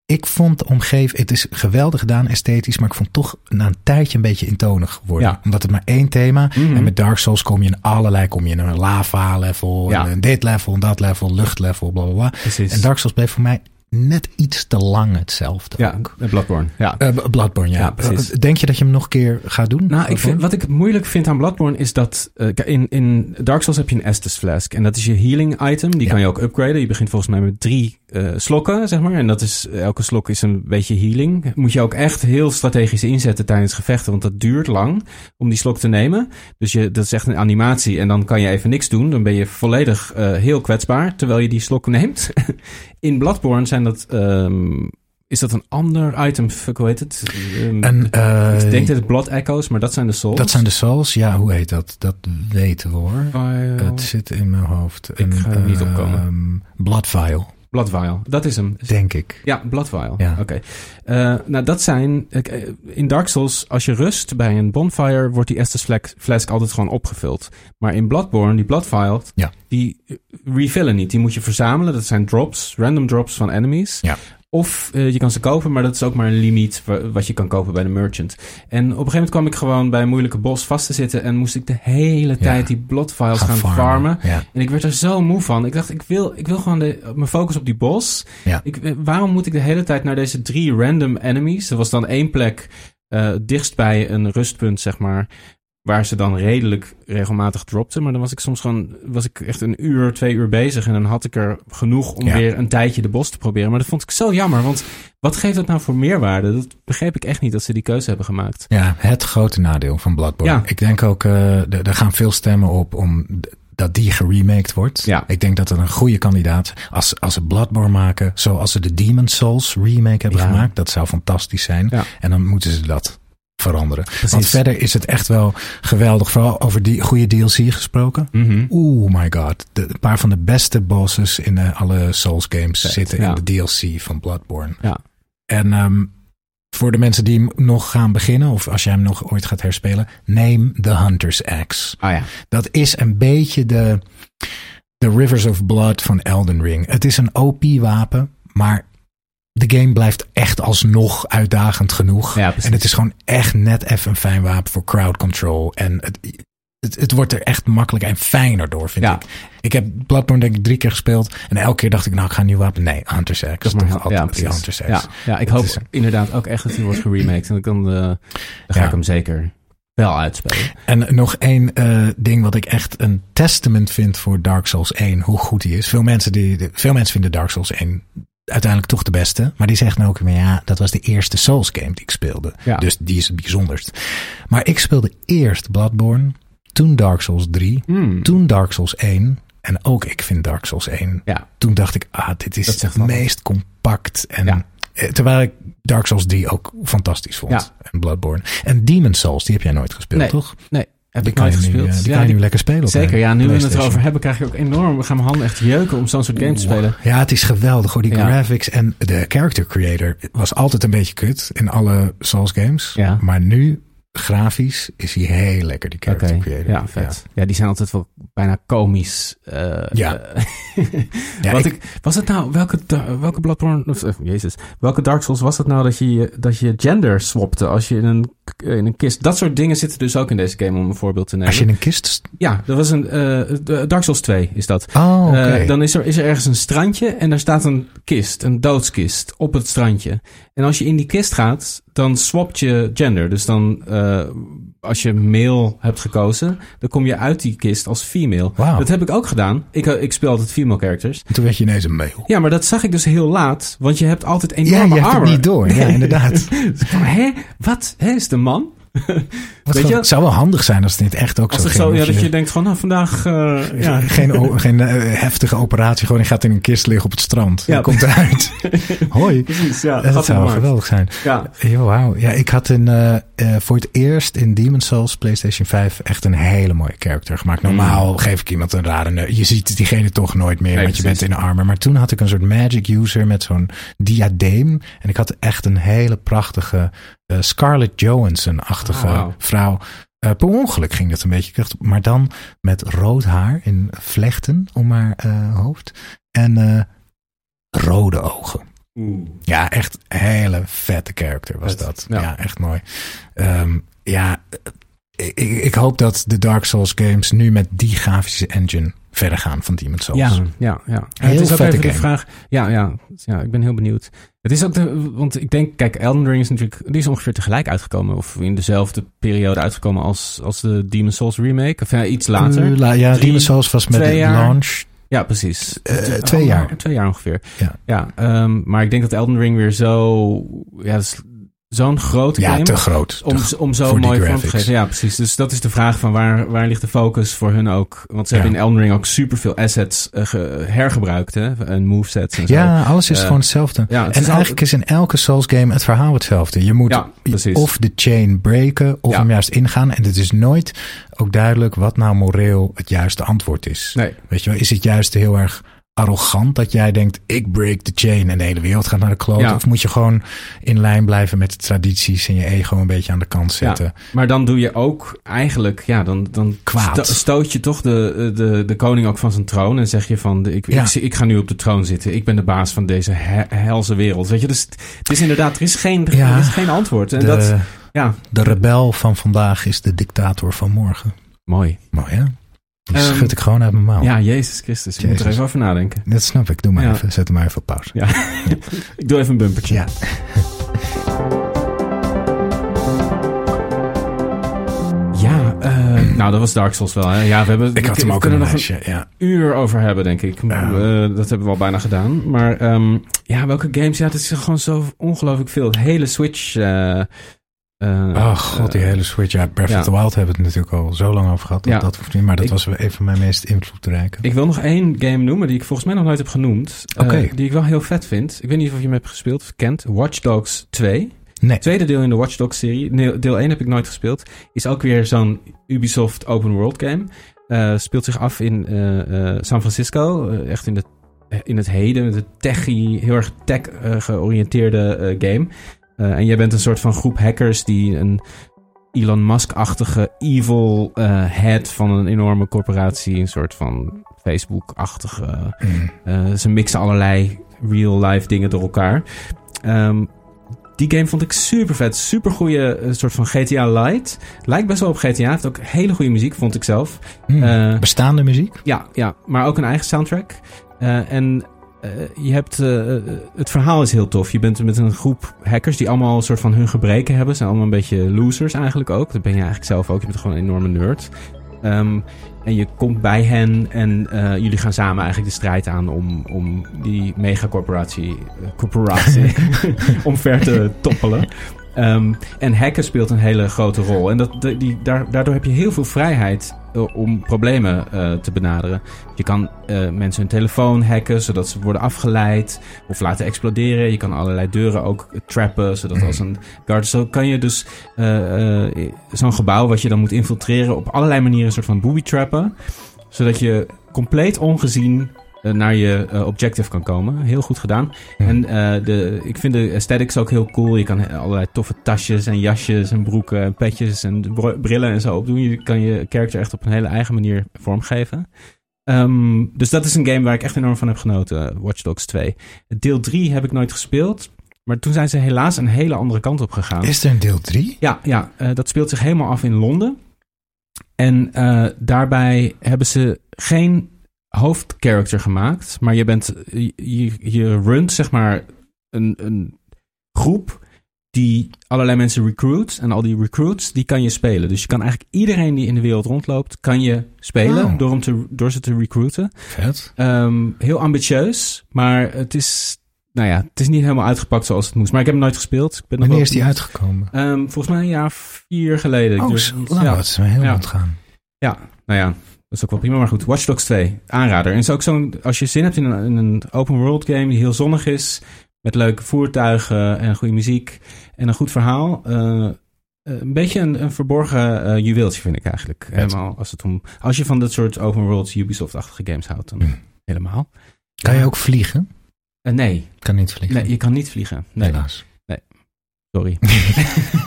Ik vond de omgeving, het is geweldig gedaan esthetisch, maar ik vond toch na een tijdje een beetje intonig worden. Ja. Omdat het maar één thema. Mhm. En met Dark Souls kom je in allerlei, kom je in een lava level, Ja. en dit level, en dat level, luchtlevel, bla bla bla. Precies. En Dark Souls bleef voor mij net iets te lang hetzelfde ja, ook. eh, Bloodborne. Ja. Eh, Bloodborne, ja. Ja, precies. Denk je dat je hem nog een keer gaat doen? Nou, ik vind, wat ik moeilijk vind aan Bloodborne is dat eh, in, in Dark Souls heb je een Estus Flask. En dat is je healing item. Die Ja. kan je ook upgraden. Je begint volgens mij met drie slokken, zeg maar. En dat is, elke slok is een beetje healing. Moet je ook echt heel strategisch inzetten tijdens gevechten. Want dat duurt lang om die slok te nemen. Dus je, dat is echt een animatie. En dan kan je even niks doen. Dan ben je volledig heel kwetsbaar terwijl je die slok neemt. in Bloodborne zijn dat... ehm, is dat een ander item? Fuck, hoe heet het? Ehm, En, eh, ik denk dat het Blood Echoes, maar dat zijn de souls. dat zijn de souls. Ja, hoe heet dat? Dat weten we hoor. Het zit in mijn hoofd. Ik ga er niet op komen. ehm, Blood Vial, Blood Vial. Dat is hem. denk ik. Ja, Blood Vial. Ja. Oké. Eh, nou, dat zijn... eh, In Dark Souls, als je rust bij een bonfire... wordt die Estus Flask, flask altijd gewoon opgevuld. Maar in Bloodborne, die Blood Vial... Ja. die eh, refillen niet. Die moet je verzamelen. Dat zijn drops, random drops van enemies. Ja. Of eh, je kan ze kopen, maar dat is ook maar een limiet wa- wat je kan kopen bij de merchant. En op een gegeven moment kwam ik gewoon bij een moeilijke bos vast te zitten en moest ik de hele tijd die blood files gaan, farmen. Ja. En ik werd er zo moe van. Ik dacht, ik wil, ik wil gewoon de, mijn focus op die bos. Ja. Ik, eh, waarom moet ik de hele tijd naar deze drie random enemies? Er was dan één plek eh dichtst bij een rustpunt, zeg maar. Waar ze dan redelijk regelmatig dropten. Maar dan was ik soms gewoon, was ik echt een uur, twee uur bezig. En dan had ik er genoeg om Ja. weer een tijdje de bos te proberen. Maar dat vond ik zo jammer. Want wat geeft dat nou voor meerwaarde? Dat begreep ik echt niet dat ze die keuze hebben gemaakt. Ja, het grote nadeel van Bloodborne. Ja. Ik denk ook, eh, er er gaan veel stemmen op om dat die geremaked wordt. Ja. Ik denk dat het een goede kandidaat als als ze Bloodborne maken, zoals ze de Demon Souls remake hebben Ja. gemaakt, dat zou fantastisch zijn. Ja. En dan moeten ze dat veranderen. Precies. Want verder is het echt wel geweldig, vooral over die goede DLC gesproken. Oeh, my god. De, een paar van de beste bosses in eh, alle Souls games zitten ja. in de DLC van Bloodborne. Ja. En ehm, voor de mensen die hem nog gaan beginnen, of als jij hem nog ooit gaat herspelen, neem The Hunter's Axe. Ah ja. Dat is een beetje de, de Rivers of Blood van Elden Ring. Het is een OP-wapen, maar de game blijft echt alsnog uitdagend genoeg. Ja, en het is gewoon echt net even een fijn wapen voor crowd control. En het, het, het wordt er echt makkelijker en fijner door, vind Ja. ik. Ik heb Bloodborne denk ik drie keer gespeeld. En elke keer dacht ik, nou, ik ga een nieuw wapen. Nee, Hunter's Axe. Dat Toch heel- ja, altijd die Ja, ja, ik hoop inderdaad ook echt dat hij wordt geremaked. En dan, eh, dan ga ik hem zeker wel uitspelen. En nog één eh, ding wat ik echt een testament vind voor Dark Souls 1, hoe goed die is. Veel mensen, die, veel mensen vinden Dark Souls 1 uiteindelijk toch de beste. Maar die zeggen ook, maar ja, dat was de eerste Souls game die ik speelde. Ja. Dus die is het bijzonderst. Maar ik speelde eerst Bloodborne, toen Dark Souls 3, Hmm. toen Dark Souls 1. En ook ik vind Dark Souls 1. Ja. Toen dacht ik, ah, dit is zegt het meest compact. En Ja. eh, terwijl ik Dark Souls 3 ook fantastisch vond. En Bloodborne. En En Demon Souls, die heb jij nooit gespeeld, Nee. toch? Nee, heb ik kan nooit je nu, gespeeld. eh, die Ja, kan je die- nu lekker spelen. op Zeker, ja. Nu we het erover hebben, krijg ik ook enorm... We gaan mijn handen echt jeuken om zo'n soort game te spelen. Ja, het is geweldig hoor. Die Ja. graphics en de character creator was altijd een beetje kut in alle Souls games. Ja. Maar nu grafisch is hij heel lekker, die character creator. ja, vet. Ja. die zijn altijd wel bijna komisch. eh, Ja. eh, Ja, Wat ik- ik, was het nou, welke, welke Bloodborne, of, jezus, welke Dark Souls was het nou dat je, dat je gender swapte als je in een, in een kist, dat soort dingen zitten dus ook in deze game om een voorbeeld te nemen. Als je in een kist... Ja, dat was een, eh, de- Dark Souls 2 is dat. Oh. Eh, dan is er, is er ergens een strandje en daar staat een kist, een doodskist, op het strandje. En als je in die kist gaat, dan swapt je gender. Dus dan, eh, als je male hebt gekozen, dan kom je uit die kist als female. Wauw. Dat heb ik ook gedaan. Ik, eh, ik speel altijd female characters. En toen werd je ineens een mail. Ja, maar dat zag ik dus heel laat, want je hebt altijd Ja, enorme je hebt het niet door. Ja, inderdaad. Dus Hé, wat? Hé, is een man? Wat Weet je? het zou wel handig zijn als het niet echt ook Als zo ging. zo, ja, dat je denkt van, nou, vandaag, eh, ja. Geen, geen eh, heftige operatie, gewoon je gaat in een kist liggen op het strand. Ja. Je komt eruit. Hoi. Precies, ja. Dat grappig zou wel geweldig zijn. Ja, Yo, wauw. Ja, ik had een, eh, voor het eerst in Demon's Souls PlayStation 5 echt een hele mooie character gemaakt. Normaal geef ik iemand een rare... Je ziet diegene toch nooit meer, Nee, want je bent in armor. Maar toen had ik een soort magic user met zo'n diadeem. En ik had echt een hele prachtige Scarlett Johansson-achtige Oh, wauw. vrouw. Eh, per ongeluk ging dat een beetje. Maar dan met rood haar in vlechten om haar eh, hoofd. En eh, rode ogen. Ja, echt een hele vette character was Vet, dat. ja. Ja. echt mooi. Ehm, ja, ik hoop dat de Dark Souls games nu met die grafische engine verder gaan van Demon's Souls. Ja, ja, ja. Heel het is ook even de game. vraag. Ja, ja, ja, ik ben heel benieuwd. Het is ook de, want ik denk, kijk, Elden Ring is natuurlijk, die is ongeveer tegelijk uitgekomen, of in dezelfde periode uitgekomen als, als de Demon's Souls remake, of ja, iets later. Eh, la- ja, Drie, Demon's Souls was met de jaar. launch. ja, precies. eh, Oh, twee jaar. Twee jaar ongeveer. Ja. ja ehm, maar ik denk dat Elden Ring weer zo, ja, dat is zo'n grote Ja, game. te groot. om, Te- om zo mooi vorm te geven. Ja, precies. Dus dat is de vraag van waar, waar ligt de focus voor hun ook? Want ze Ja. hebben in Elden Ring ook superveel assets eh, ge- hergebruikt, hè? En movesets en zo. ja, alles is Eh, gewoon hetzelfde. ja, het en is eigenlijk is in elke Souls game het verhaal hetzelfde. Je moet Ja, of de chain breken of Ja. hem juist ingaan. En het is nooit ook duidelijk wat nou moreel het juiste antwoord is. Nee. Weet je wel, is het juist heel erg arrogant dat jij denkt, ik break the chain en de hele wereld gaat naar de kloot? Ja. Of moet je gewoon in lijn blijven met de tradities en je ego een beetje aan de kant zetten? Ja, maar dan doe je ook eigenlijk, ja, dan, dan Kwaad. sto- stoot je toch de, de, de koning ook van zijn troon en zeg je van, de- ik, Ja. ik, ik, ga nu op de troon zitten. Ik ben de baas van deze he- helse wereld. Weet je, dus het is inderdaad, er is geen, Ja. er is geen antwoord. En De, dat, ja, de rebel van vandaag is de dictator van morgen. mooi. Mooi hè? Die Ehm, schud ik gewoon uit mijn mouw. Ja, Jezus Christus. Je moet er even over nadenken. Dat snap ik. Doe maar Ja. even. Zet hem maar even op pauze. Ja, ik doe even een bumpertje. Ja. Ja, eh, nou dat was Dark Souls wel. Hè? Ja, we hebben. Ik had hem ook in een nog lijstje. Ja. uur over hebben, denk ik. Eh, dat hebben we al bijna gedaan. Maar ehm, ja, welke games? Ja, het is gewoon zo ongelooflijk veel. Het hele Switch. Eh, Oh god, die eh, hele Switch. Ja, Breath ja. of the Wild hebben we het natuurlijk al zo lang over gehad. Dat, Ja. dat hoeft niet. Maar dat Ik- was een van mijn meest invloedrijke. Ik wil nog één game noemen die ik volgens mij nog nooit heb genoemd. eh, Oké. die ik wel heel vet vind. Ik weet niet of je hem hebt gespeeld of kent. Watch Dogs 2. Nee. Tweede deel in de Watch Dogs serie. Deel 1 heb ik nooit gespeeld. Is ook weer zo'n Ubisoft open world game. Speelt zich af in San Francisco. Echt in, de, in het heden. Met een techie, heel erg tech georiënteerde game. Eh, en jij bent een soort van groep hackers die een Elon Musk-achtige evil eh, head van een enorme corporatie. Een soort van Facebook-achtige Mm. eh, ze mixen allerlei real-life dingen door elkaar. Ehm, die game vond ik super vet. Super goede soort van GTA Light. Lijkt best wel op GTA. Heeft ook hele goede muziek, vond ik zelf. Mm. Bestaande muziek? ja, ja, maar ook een eigen soundtrack. En je hebt, eh, het verhaal is heel tof. Je bent met een groep hackers die allemaal een soort van hun gebreken hebben. Ze zijn allemaal een beetje losers eigenlijk ook. Dat ben je eigenlijk zelf ook. Je bent gewoon een enorme nerd. Ehm, en je komt bij hen en eh, jullie gaan samen eigenlijk de strijd aan om, om die megacorporatie eh, corporatie omver te toppelen. Ehm, en hacken speelt een hele grote rol. En dat, die, daar, daardoor heb je heel veel vrijheid eh, om problemen eh, te benaderen. Je kan eh, mensen hun telefoon hacken, zodat ze worden afgeleid of laten exploderen. Je kan allerlei deuren ook trappen, zodat als een guard... Zo kan je dus zo'n gebouw wat je dan moet infiltreren... op allerlei manieren een soort van booby trappen. Zodat je compleet ongezien naar je eh, objective kan komen. Heel goed gedaan. En eh, de, ik vind de aesthetics ook heel cool. Je kan allerlei toffe tasjes en jasjes en broeken en petjes en brillen en zo opdoen. Je kan je character echt op een hele eigen manier vormgeven. Ehm, dus dat is een game waar ik echt enorm van heb genoten. Watch Dogs 2. Deel 3 heb ik nooit gespeeld. Maar toen zijn ze helaas een hele andere kant op gegaan. Is er een deel 3? Ja, ja eh, dat speelt zich helemaal af in Londen. En eh, daarbij hebben ze geen hoofdcharacter gemaakt. Maar je bent. Je, runt zeg maar een, een groep die allerlei mensen recruit. En al die recruits, die kan je spelen. Dus je kan eigenlijk iedereen die in de wereld rondloopt, kan je spelen Oh. door, hem te, door ze te recruiten. Vet. Ehm, heel ambitieus, maar het is, nou ja, het is niet helemaal uitgepakt zoals het moest. Maar ik heb hem nooit gespeeld. Ik ben nog Wanneer wel is die uitgekomen? Ehm, volgens mij een jaar vier geleden. Oh, zo niet- lang. ja, Dat is heel Ja. nou ja, is ook wel prima. Maar goed, Watch Dogs 2, aanrader. En is ook zo'n, als je zin hebt in een, in een open world game die heel zonnig is, met leuke voertuigen en goede muziek en een goed verhaal. eh, eh, een beetje een, een verborgen eh, juweeltje vind ik eigenlijk. Helemaal als het om, als je van dat soort open world Ubisoft-achtige games houdt, dan Hmm. helemaal. Kan je ook vliegen? Eh, nee, Kan niet vliegen. nee, je kan niet vliegen. Nee, Helaas. Sorry.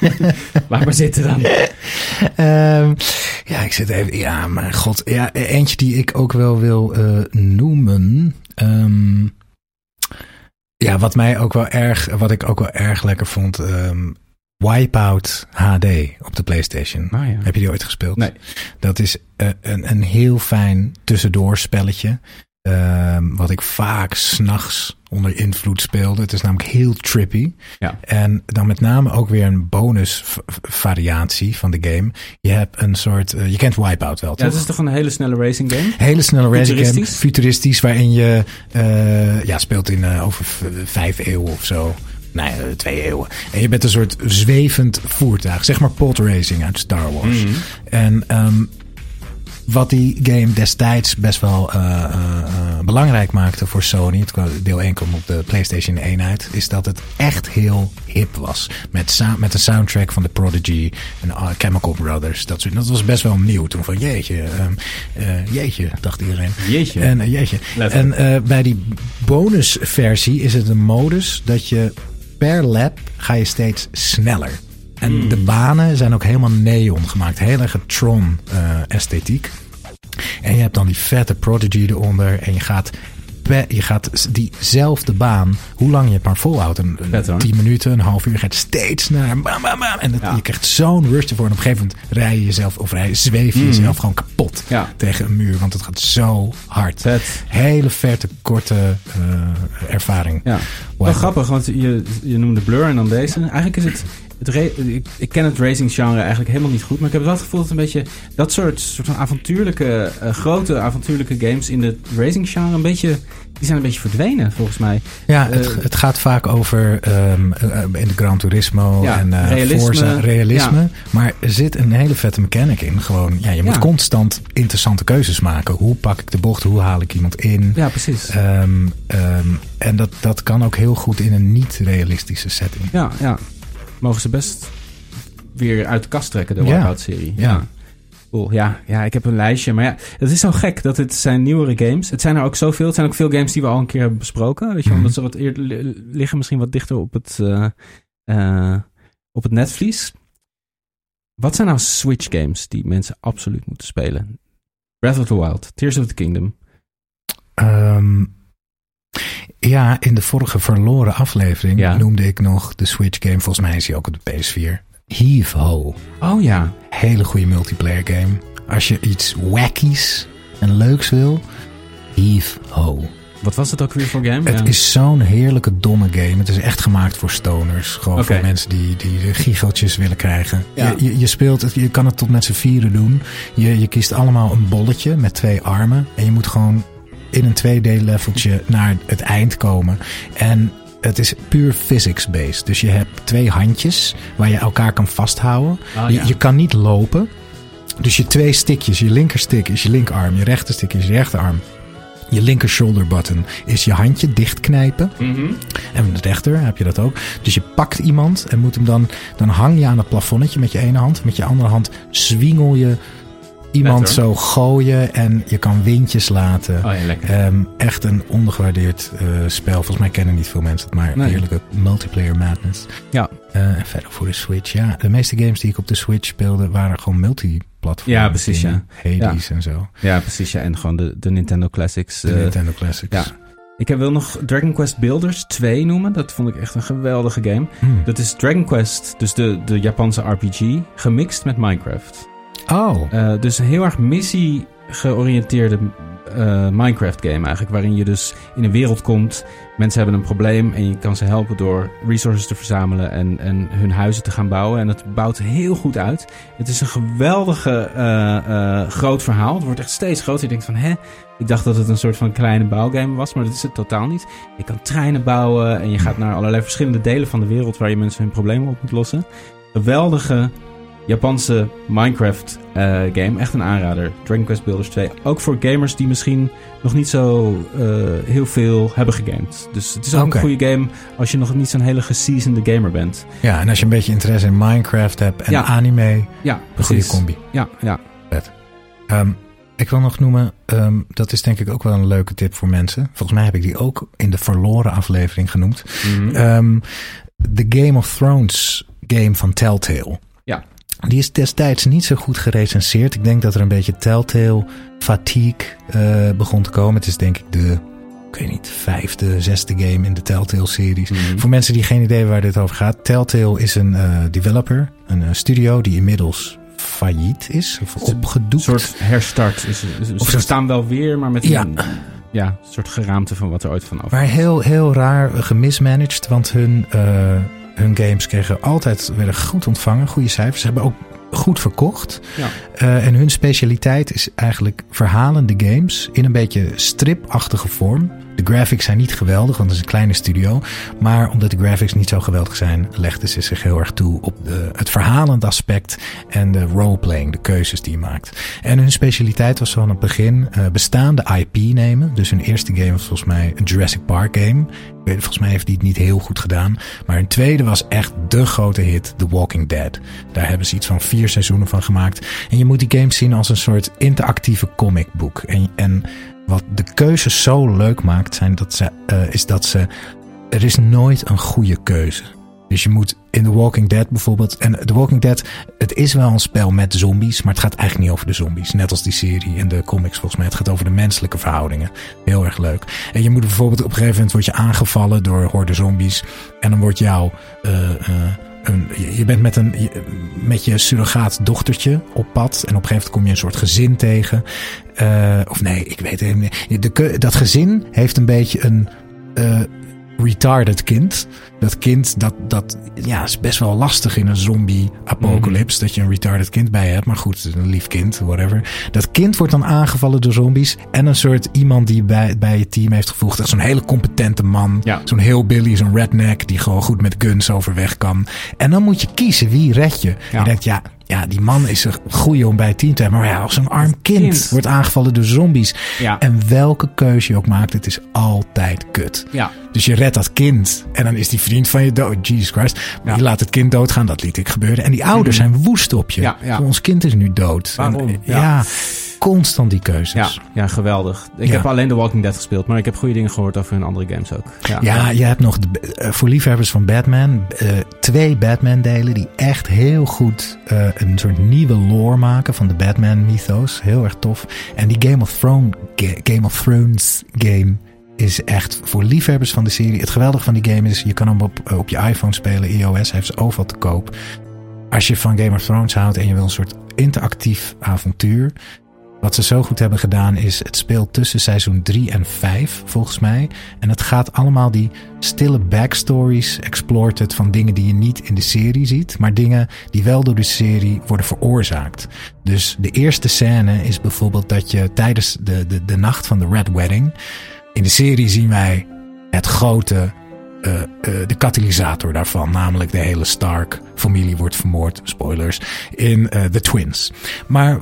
Laat maar zitten dan. Ehm, ja, ik zit even. Ja, mijn god. Ja, eentje die ik ook wel wil eh, noemen. Ehm, ja, wat mij ook wel erg, wat ik ook wel erg lekker vond. ehm, Wipeout HD op de PlayStation. Ja. Heb je die ooit gespeeld? Nee. Dat is eh, een, een heel fijn tussendoorspelletje. Ehm, wat ik vaak s'nachts onder invloed speelde. Het is namelijk heel trippy. Ja. En dan met name ook weer een bonus variatie van de game. Je hebt een soort. eh, je kent Wipeout wel, Ja, het is toch een hele snelle racing game? Hele snelle racing game, Futuristisch? waarin je eh, ja, speelt in eh, over vijf eeuwen of zo. Nee, twee eeuwen. En je bent een soort zwevend voertuig, zeg maar pod racing uit Star Wars. Mhm. En ehm, wat die game destijds best wel eh, eh, eh, belangrijk maakte voor Sony, het kwam- deel 1 kwam op de PlayStation 1 uit, is dat het echt heel hip was. Met, met een soundtrack van The Prodigy en uh, Chemical Brothers. Dat, soort, dat was best wel nieuw toen. Van jeetje, ehm, eh, jeetje, dacht iedereen. Jeetje. En, jeetje. en Letterlijk. bij die bonusversie is het een modus dat je per lap ga je steeds sneller. En Hmm. de banen zijn ook helemaal neon gemaakt. Heel erg Tron eh, esthetiek. En je hebt dan die vette Prodigy eronder. En je gaat, je gaat diezelfde baan, hoe lang je het maar volhoudt. Een, een. 10 minuten, een half uur, gaat steeds sneller. Bam, bam, bam. En Ja. je krijgt zo'n rush ervoor. En op een gegeven moment rij je jezelf, of rij, zweef je jezelf gewoon kapot Hmm. Ja. tegen een muur. Want het gaat zo hard. Vet. Hele verte, korte eh, ervaring. Ja. Wel grappig, want je, je noemde Blur en dan deze. Eigenlijk is het... het ik, ik ken het racing genre eigenlijk helemaal niet goed. Maar ik heb wel het gevoel dat een beetje... Dat soort, soort van avontuurlijke... eh, grote avontuurlijke games in de racing genre een beetje... Die zijn een beetje verdwenen, volgens mij. Ja, het, Eh, het gaat vaak over ehm, eh, in de Gran Turismo Ja, en realisme. Forza, realisme. Ja. Maar er zit een hele vette mechanic in. Gewoon, ja, je moet Ja. constant interessante keuzes maken. Hoe pak ik de bocht? Hoe haal ik iemand in? Ja, precies. Ehm, ehm, en dat, dat kan ook heel goed in een niet-realistische setting. Ja, ja. Mogen ze best weer uit de kast trekken, de Ja. Wipeout-serie. Ja. Cool. Ja, ja, ik heb een lijstje. Maar ja, het is zo gek dat het zijn nieuwere games. Het zijn er ook zoveel. Het zijn ook veel games die we al een keer hebben besproken. Weet je, Mhm. omdat ze wat eerder li- liggen misschien wat dichter op het, eh, eh, op het netvlies. Wat zijn nou Switch games die mensen absoluut moeten spelen? Breath of the Wild, Tears of the Kingdom. Ehm, ja, in de vorige verloren aflevering Ja. noemde ik nog de Switch game. Volgens mij is die ook op de PS4. Heave Ho. Oh ja. Hele goede multiplayer game. Als je iets wackies en leuks wil, Heave Ho. Wat was het ook weer voor game? Het Ja. is zo'n heerlijke domme game. Het is echt gemaakt voor stoners. Gewoon voor mensen die, die willen krijgen. Ja. Je, je, je speelt het, je kan het tot met z'n vieren doen. Je, je kiest allemaal een bolletje met twee armen. En je moet gewoon in een 2D-leveltje naar het eind komen. En het is puur physics-based. Dus je hebt twee handjes waar je elkaar kan vasthouden. Ah, je, ja. je kan niet lopen. Dus je twee stickjes, je linkerstick is je linkerarm, je rechterstick is je rechterarm. Je linker shoulder button is je handje dichtknijpen. Mhm. En met de rechter heb je dat ook. Dus je pakt iemand en moet hem dan... Dan hang je aan het plafonnetje met je ene hand. Met je andere hand swingel je iemand zo gooien en je kan windjes laten. Oh ja. Ehm, echt een ondergewaardeerd eh, spel. Volgens mij kennen niet veel mensen het, maar Nee. heerlijke multiplayer madness. Ja. Eh, en verder voor de Switch. Ja, de meeste games die ik op de Switch speelde waren gewoon multiplatform. Ja, precies, ja. Hades en zo. Ja, precies. Ja. En gewoon de, de Nintendo Classics. De eh, Nintendo Classics. ja. Ik wil nog Dragon Quest Builders 2 noemen. Dat vond ik echt een geweldige game. Hmm. Dat is Dragon Quest, dus de, de Japanse RPG, gemixt met Minecraft. Oh, Eh, dus een heel erg missie georiënteerde eh, Minecraft game eigenlijk. Waarin je dus in een wereld komt. Mensen hebben een probleem en je kan ze helpen door resources te verzamelen en, en hun huizen te gaan bouwen. En het bouwt heel goed uit. Het is een geweldige eh, groot verhaal. Het wordt echt steeds groter. Je denkt van hè, ik dacht dat het een soort van kleine bouwgame was, maar dat is het totaal niet. Je kan treinen bouwen en je gaat naar allerlei verschillende delen van de wereld waar je mensen hun problemen op moet lossen. Geweldige Japanse Minecraft eh, game. Echt een aanrader. Dragon Quest Builders 2. Ook voor gamers die misschien nog niet zo eh, heel veel hebben gegamed. Dus het is ook een goede game als je nog niet zo'n hele geseasoned gamer bent. ja. En als je een beetje interesse in Minecraft hebt en Ja. anime, Ja, een goede precies. combi. Ja, ja. Ehm, ik wil nog noemen, ehm, dat is denk ik ook wel een leuke tip voor mensen. Volgens mij heb ik die ook in de verloren aflevering genoemd. Ehm, de Game of Thrones game van Telltale. Die is destijds niet zo goed gerecenseerd. Ik denk dat er een beetje Telltale fatigue eh, begon te komen. Het is denk ik de, ik weet niet, vijfde, zesde game in de Telltale-series. Mhm. Voor mensen die geen idee hebben waar dit over gaat. Telltale is een eh, developer, een eh, studio die inmiddels failliet is. Of opgedoekt. Een soort herstart. Is, is, Of ze staan wel weer, maar met Ja. een, ja, een soort geraamte van wat er ooit van af Maar heel, heel raar gemismanaged. Want hun, hun games kregen altijd werden goed ontvangen. Goede cijfers. Ze hebben ook goed verkocht. Ja. Eh, en hun specialiteit is eigenlijk verhalende games in een beetje stripachtige vorm. De graphics zijn niet geweldig, want het is een kleine studio. Maar omdat de graphics niet zo geweldig zijn, legden ze zich heel erg toe op de, het verhalend aspect en de roleplaying, de keuzes die je maakt. En hun specialiteit was van het begin eh, bestaande IP nemen. Dus hun eerste game was volgens mij een Jurassic Park game. Volgens mij heeft die het niet heel goed gedaan. Maar hun tweede was echt de grote hit, The Walking Dead. Daar hebben ze iets van vier seizoenen van gemaakt. En je moet die games zien als een soort interactieve comicboek. En, en wat de keuzes zo leuk maakt, zijn dat ze, eh, is dat ze. Er is nooit een goede keuze. Dus je moet in The Walking Dead bijvoorbeeld. En The Walking Dead, het is wel een spel met zombies, maar het gaat eigenlijk niet over de zombies. Net als die serie en de comics volgens mij. Het gaat over de menselijke verhoudingen. Heel erg leuk. En je moet bijvoorbeeld op een gegeven moment word je aangevallen door horde zombies. En dan wordt jou. eh, eh, je- bent met, een, met je surrogaat dochtertje op pad. En op een gegeven moment kom je een soort gezin tegen. Eh, of nee, ik weet het niet. De, dat gezin heeft een beetje een eh, retarded kind. Dat kind, dat, dat ja, is best wel lastig in een zombie-apocalypse. Dat je een retarded kind bij hebt. Maar goed, een lief kind, whatever. Dat kind wordt dan aangevallen door zombies. En een soort iemand die bij, bij je team heeft gevoegd. Zo'n hele competente man. Ja. Zo'n heel Billy, zo'n redneck. Die gewoon goed met guns overweg kan. En dan moet je kiezen wie red je. Ja. Je denkt, ja, ja, die man is een goeie om bij het team te hebben. Maar ja, als een arm kind, kind. wordt aangevallen door zombies. Ja. En welke keuze je ook maakt, het is altijd kut. Ja. Dus je redt dat kind en dan is die vriend van je dood. Jesus Christ. Maar Ja. je laat het kind doodgaan, dat liet ik gebeuren. En die ouders zijn woest op je. Ja, ja. Ons kind is nu dood. Waarom? En, Ja. ja. constant die keuzes. Ja, ja, geweldig. Ik heb alleen The Walking Dead gespeeld, maar ik heb goede dingen gehoord over hun andere games ook. Ja, Ja, je hebt nog de, eh, voor liefhebbers van Batman eh, twee Batman-delen die echt heel goed eh, een soort nieuwe lore maken van de Batman-mythos. Heel erg tof. En die Game of, Thrones, Game of Thrones game is echt voor liefhebbers van de serie. Het geweldige van die game is, je kan hem op, eh, op je iPhone spelen, iOS, heeft ze overal te koop. Als je van Game of Thrones houdt en je wil een soort interactief avontuur. Wat ze zo goed hebben gedaan is, het speelt tussen seizoen 3 en 5 volgens mij. En het gaat allemaal die stille backstories, explored het van dingen die je niet in de serie ziet. Maar dingen die wel door de serie worden veroorzaakt. Dus de eerste scène is bijvoorbeeld dat je tijdens de, de, de nacht van de Red Wedding. In de serie zien wij het grote eh, eh, de katalysator daarvan. Namelijk de hele Stark-familie wordt vermoord, spoilers, in eh, The Twins. Maar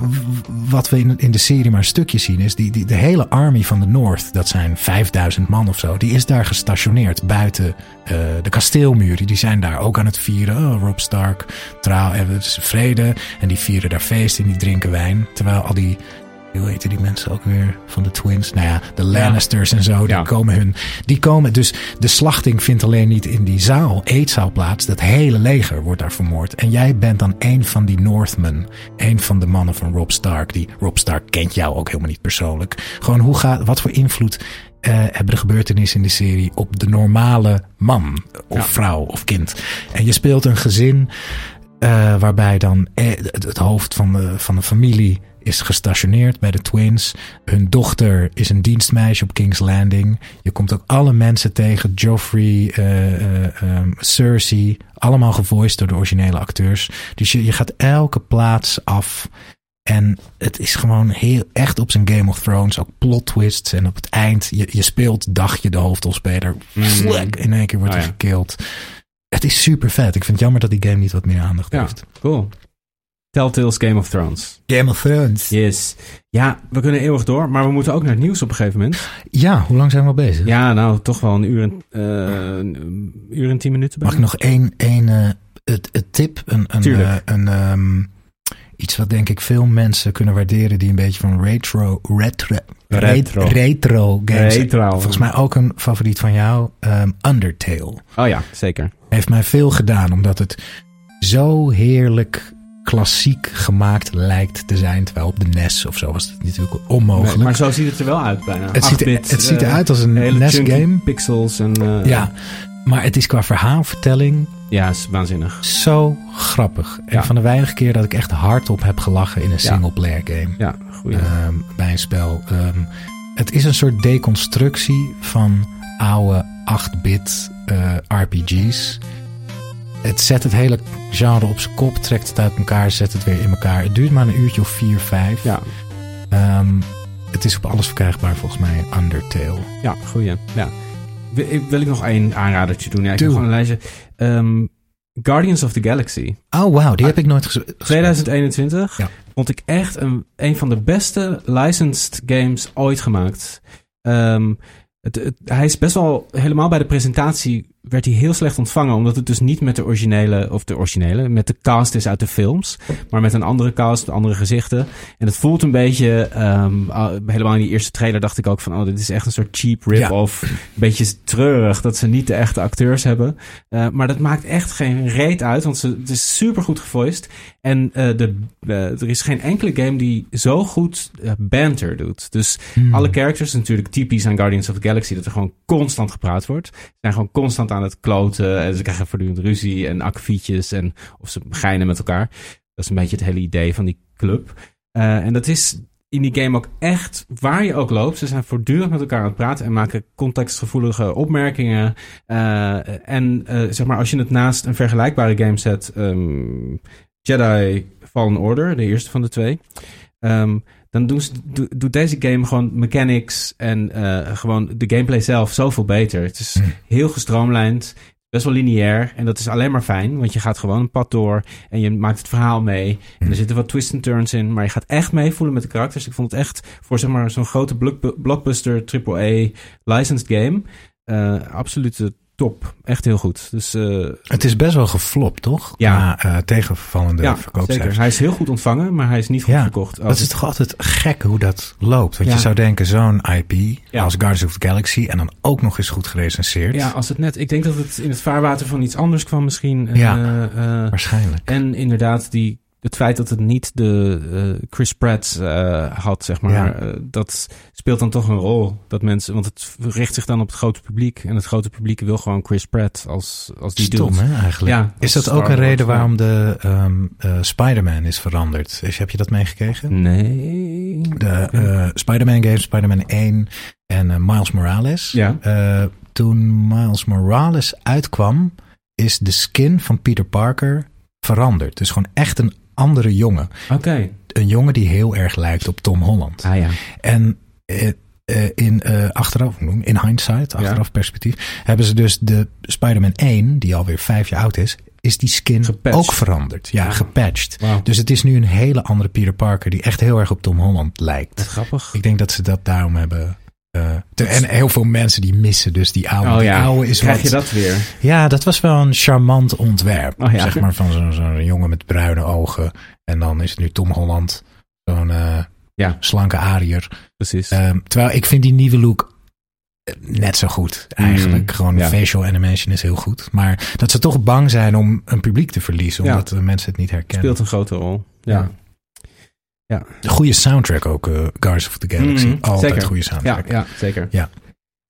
wat we in, in de serie maar een stukje zien is... Die, die, de hele army van de North, dat zijn 5000 man of zo... die is daar gestationeerd buiten de kasteelmuren. Die zijn daar ook aan het vieren. Oh, Rob Stark, trouw, en vrede. En die vieren daar feest en die drinken wijn. Terwijl al die... Hoe heten die mensen ook weer van de Twins? Nou ja, de Lannisters en zo, die komen hun. Die komen dus. De slachting vindt alleen niet in die zaal, eetzaal plaats. Dat hele leger wordt daar vermoord. En jij bent dan een van die Northmen. Een van de mannen van Rob Stark. Die Rob Stark kent jou ook helemaal niet persoonlijk. Gewoon hoe gaat, wat voor invloed eh, hebben de gebeurtenissen in de serie op de normale man of Ja. vrouw of kind? En je speelt een gezin eh, waarbij dan eh, het, hoofd van de, van de familie is gestationeerd bij de Twins. Hun dochter is een dienstmeisje op King's Landing. Je komt ook alle mensen tegen. Joffrey, eh, eh, ehm, Cersei. Allemaal gevoiced door de originele acteurs. Dus je, je gaat elke plaats af. En het is gewoon heel echt op zijn Game of Thrones. Ook plot twists. En op het eind, je, je speelt dagje de hoofdrolspeler. Vlek, in één keer wordt Oh, hij ja. gekild. Het is super vet. Ik vind het jammer dat die game niet wat meer aandacht Ja, heeft. cool. Telltale's Game of Thrones. Game of Thrones. Yes. Ja, we kunnen eeuwig door, maar we moeten ook naar het nieuws op een gegeven moment. Ja, hoe lang zijn we al bezig? Ja, nou, toch wel een uur en, eh, een uur en tien minuten. Mag ik nog één, één eh, het, het tip? Een, een, Tuurlijk. eh, een, ehm, iets wat denk ik veel mensen kunnen waarderen die een beetje van retro, retro, Retro. retro, games. Retro. Volgens mij ook een favoriet van jou, ehm, Undertale. Oh ja, zeker. Heeft mij veel gedaan, omdat het zo heerlijk klassiek gemaakt lijkt te zijn. Terwijl op de NES of zo was het natuurlijk onmogelijk. Nee, maar zo ziet het er wel uit bijna. het, ziet, er- 8-bit, het ziet eh, eruit als een NES-game. pixels en... eh, Ja, maar het is qua verhaalvertelling Ja, is waanzinnig. zo grappig. En Ja. van de weinige keer dat ik echt hardop heb gelachen in een Ja. singleplayer game. Ja, goeie. Ehm, bij een spel. Ehm, het is een soort deconstructie van oude 8-bit eh, RPG's. Het zet het hele genre op zijn kop, trekt het uit elkaar, zet het weer in elkaar. Het duurt maar een uurtje of 4, 5. ja, Ehm, het is op alles verkrijgbaar volgens mij, Undertale. ja, goeie. Ja. Wil, ik- nog één aanradertje doen? Ja, ik Doe. heb gewoon een lijstje. Ehm, Guardians of the Galaxy. Oh wauw, die heb ik nooit gespeeld. 2021 Ja. vond ik echt een, een van de beste licensed games ooit gemaakt. Ehm, het, het- hij is best wel, helemaal bij de presentatie werd hij heel slecht ontvangen. Omdat het dus niet met de originele, of de originele, met de cast is uit de films. Maar met een andere cast, andere gezichten. En het voelt een beetje, ehm, ah, helemaal in die eerste trailer dacht ik ook van, oh, dit is echt een soort cheap rip-off. Een beetje treurig dat ze niet de echte acteurs hebben. Eh, maar dat maakt echt geen reet uit, want ze, het is super goed gevoiced. En eh, de, eh, er is geen enkele game die zo goed banter doet. Dus Hmm. alle characters, natuurlijk typisch aan Guardians of the Galaxy, dat er gewoon constant gepraat wordt. Zijn gewoon constant aan het kloten en ze krijgen voortdurend ruzie en akkefietjes en of ze geinen met elkaar. Dat is een beetje het hele idee van die club. Eh, en dat is in die game ook echt waar je ook loopt. Ze zijn voortdurend met elkaar aan het praten en maken contextgevoelige opmerkingen. Eh, en eh, zeg maar, als je het naast een vergelijkbare game zet, ehm, Jedi Fallen Order, de eerste van de twee. ehm, dan do- doet deze game gewoon mechanics en eh, gewoon de gameplay zelf zoveel beter. Het is Hmm. heel gestroomlijnd, best wel lineair. En dat is alleen maar fijn, want je gaat gewoon een pad door en je maakt het verhaal mee. En er zitten wat twists en turns in, maar je gaat echt meevoelen met de karakters. Ik vond het echt voor zeg maar, zo'n grote block- blockbuster AAA licensed game. eh absolute top. Echt heel goed. Dus eh, Het is best wel geflopt, toch? Ja. Na uh, tegenvallende ja, zeker. Hij is heel goed ontvangen, maar hij is niet goed Ja, verkocht. Dat is toch altijd gek hoe dat loopt. Want Ja. je zou denken, zo'n IP Ja. als Guardians of the Galaxy... en dan ook nog eens goed gerecenseerd. Ja, als het net. Ik denk dat het in het vaarwater van iets anders kwam, misschien. Ja. Eh, eh, Waarschijnlijk. en inderdaad, die, het feit dat het niet de eh, Chris Pratt eh, had, zeg maar, Ja. eh, dat speelt dan toch een rol. Dat mensen, want het richt zich dan op het grote publiek. En het grote publiek wil gewoon Chris Pratt als, als die Stom, doet. hè, eigenlijk. Ja, is dat ook een reden waarom de ehm eh, Spider-Man is veranderd? Is, heb je dat meegekregen? Nee. De eh, Spider-Man game, Spider-Man 1 en Miles Morales. Ja. Eh, toen Miles Morales uitkwam, is de skin van Peter Parker veranderd. Dus gewoon echt een andere jongen. Oké. Een jongen die heel erg lijkt op Tom Holland. Ah ja. En eh, eh, in eh, achteraf, in hindsight, achteraf perspectief, hebben ze dus de Spider-Man 1, die alweer vijf jaar oud is, is die skin Gepatcht. ook veranderd. Ja, Ah. gepatcht. Dus het is nu een hele andere Peter Parker die echt heel erg op Tom Holland lijkt. Wat grappig. Ik denk dat ze dat daarom hebben. Eh, en heel veel mensen die missen dus die oude. oh die ja, oude is krijg wat, je dat weer? Ja, dat was wel een charmant ontwerp. Oh ja. Zeg maar van zo'n jongen met bruine ogen. En dan is het nu Tom Holland. Zo'n eh, Ja. slanke ariër. Precies. Ehm, terwijl ik vind die nieuwe look eh, net zo goed eigenlijk. Mm, Gewoon ja. facial animation is heel goed. Maar dat ze toch bang zijn om een publiek te verliezen. Omdat de mensen het niet herkennen. Speelt een grote rol. Ja. De goede soundtrack ook. eh Guardians of the Galaxy. Mm, Altijd zeker. goede Ja, soundtrack. ja, zeker. Ja.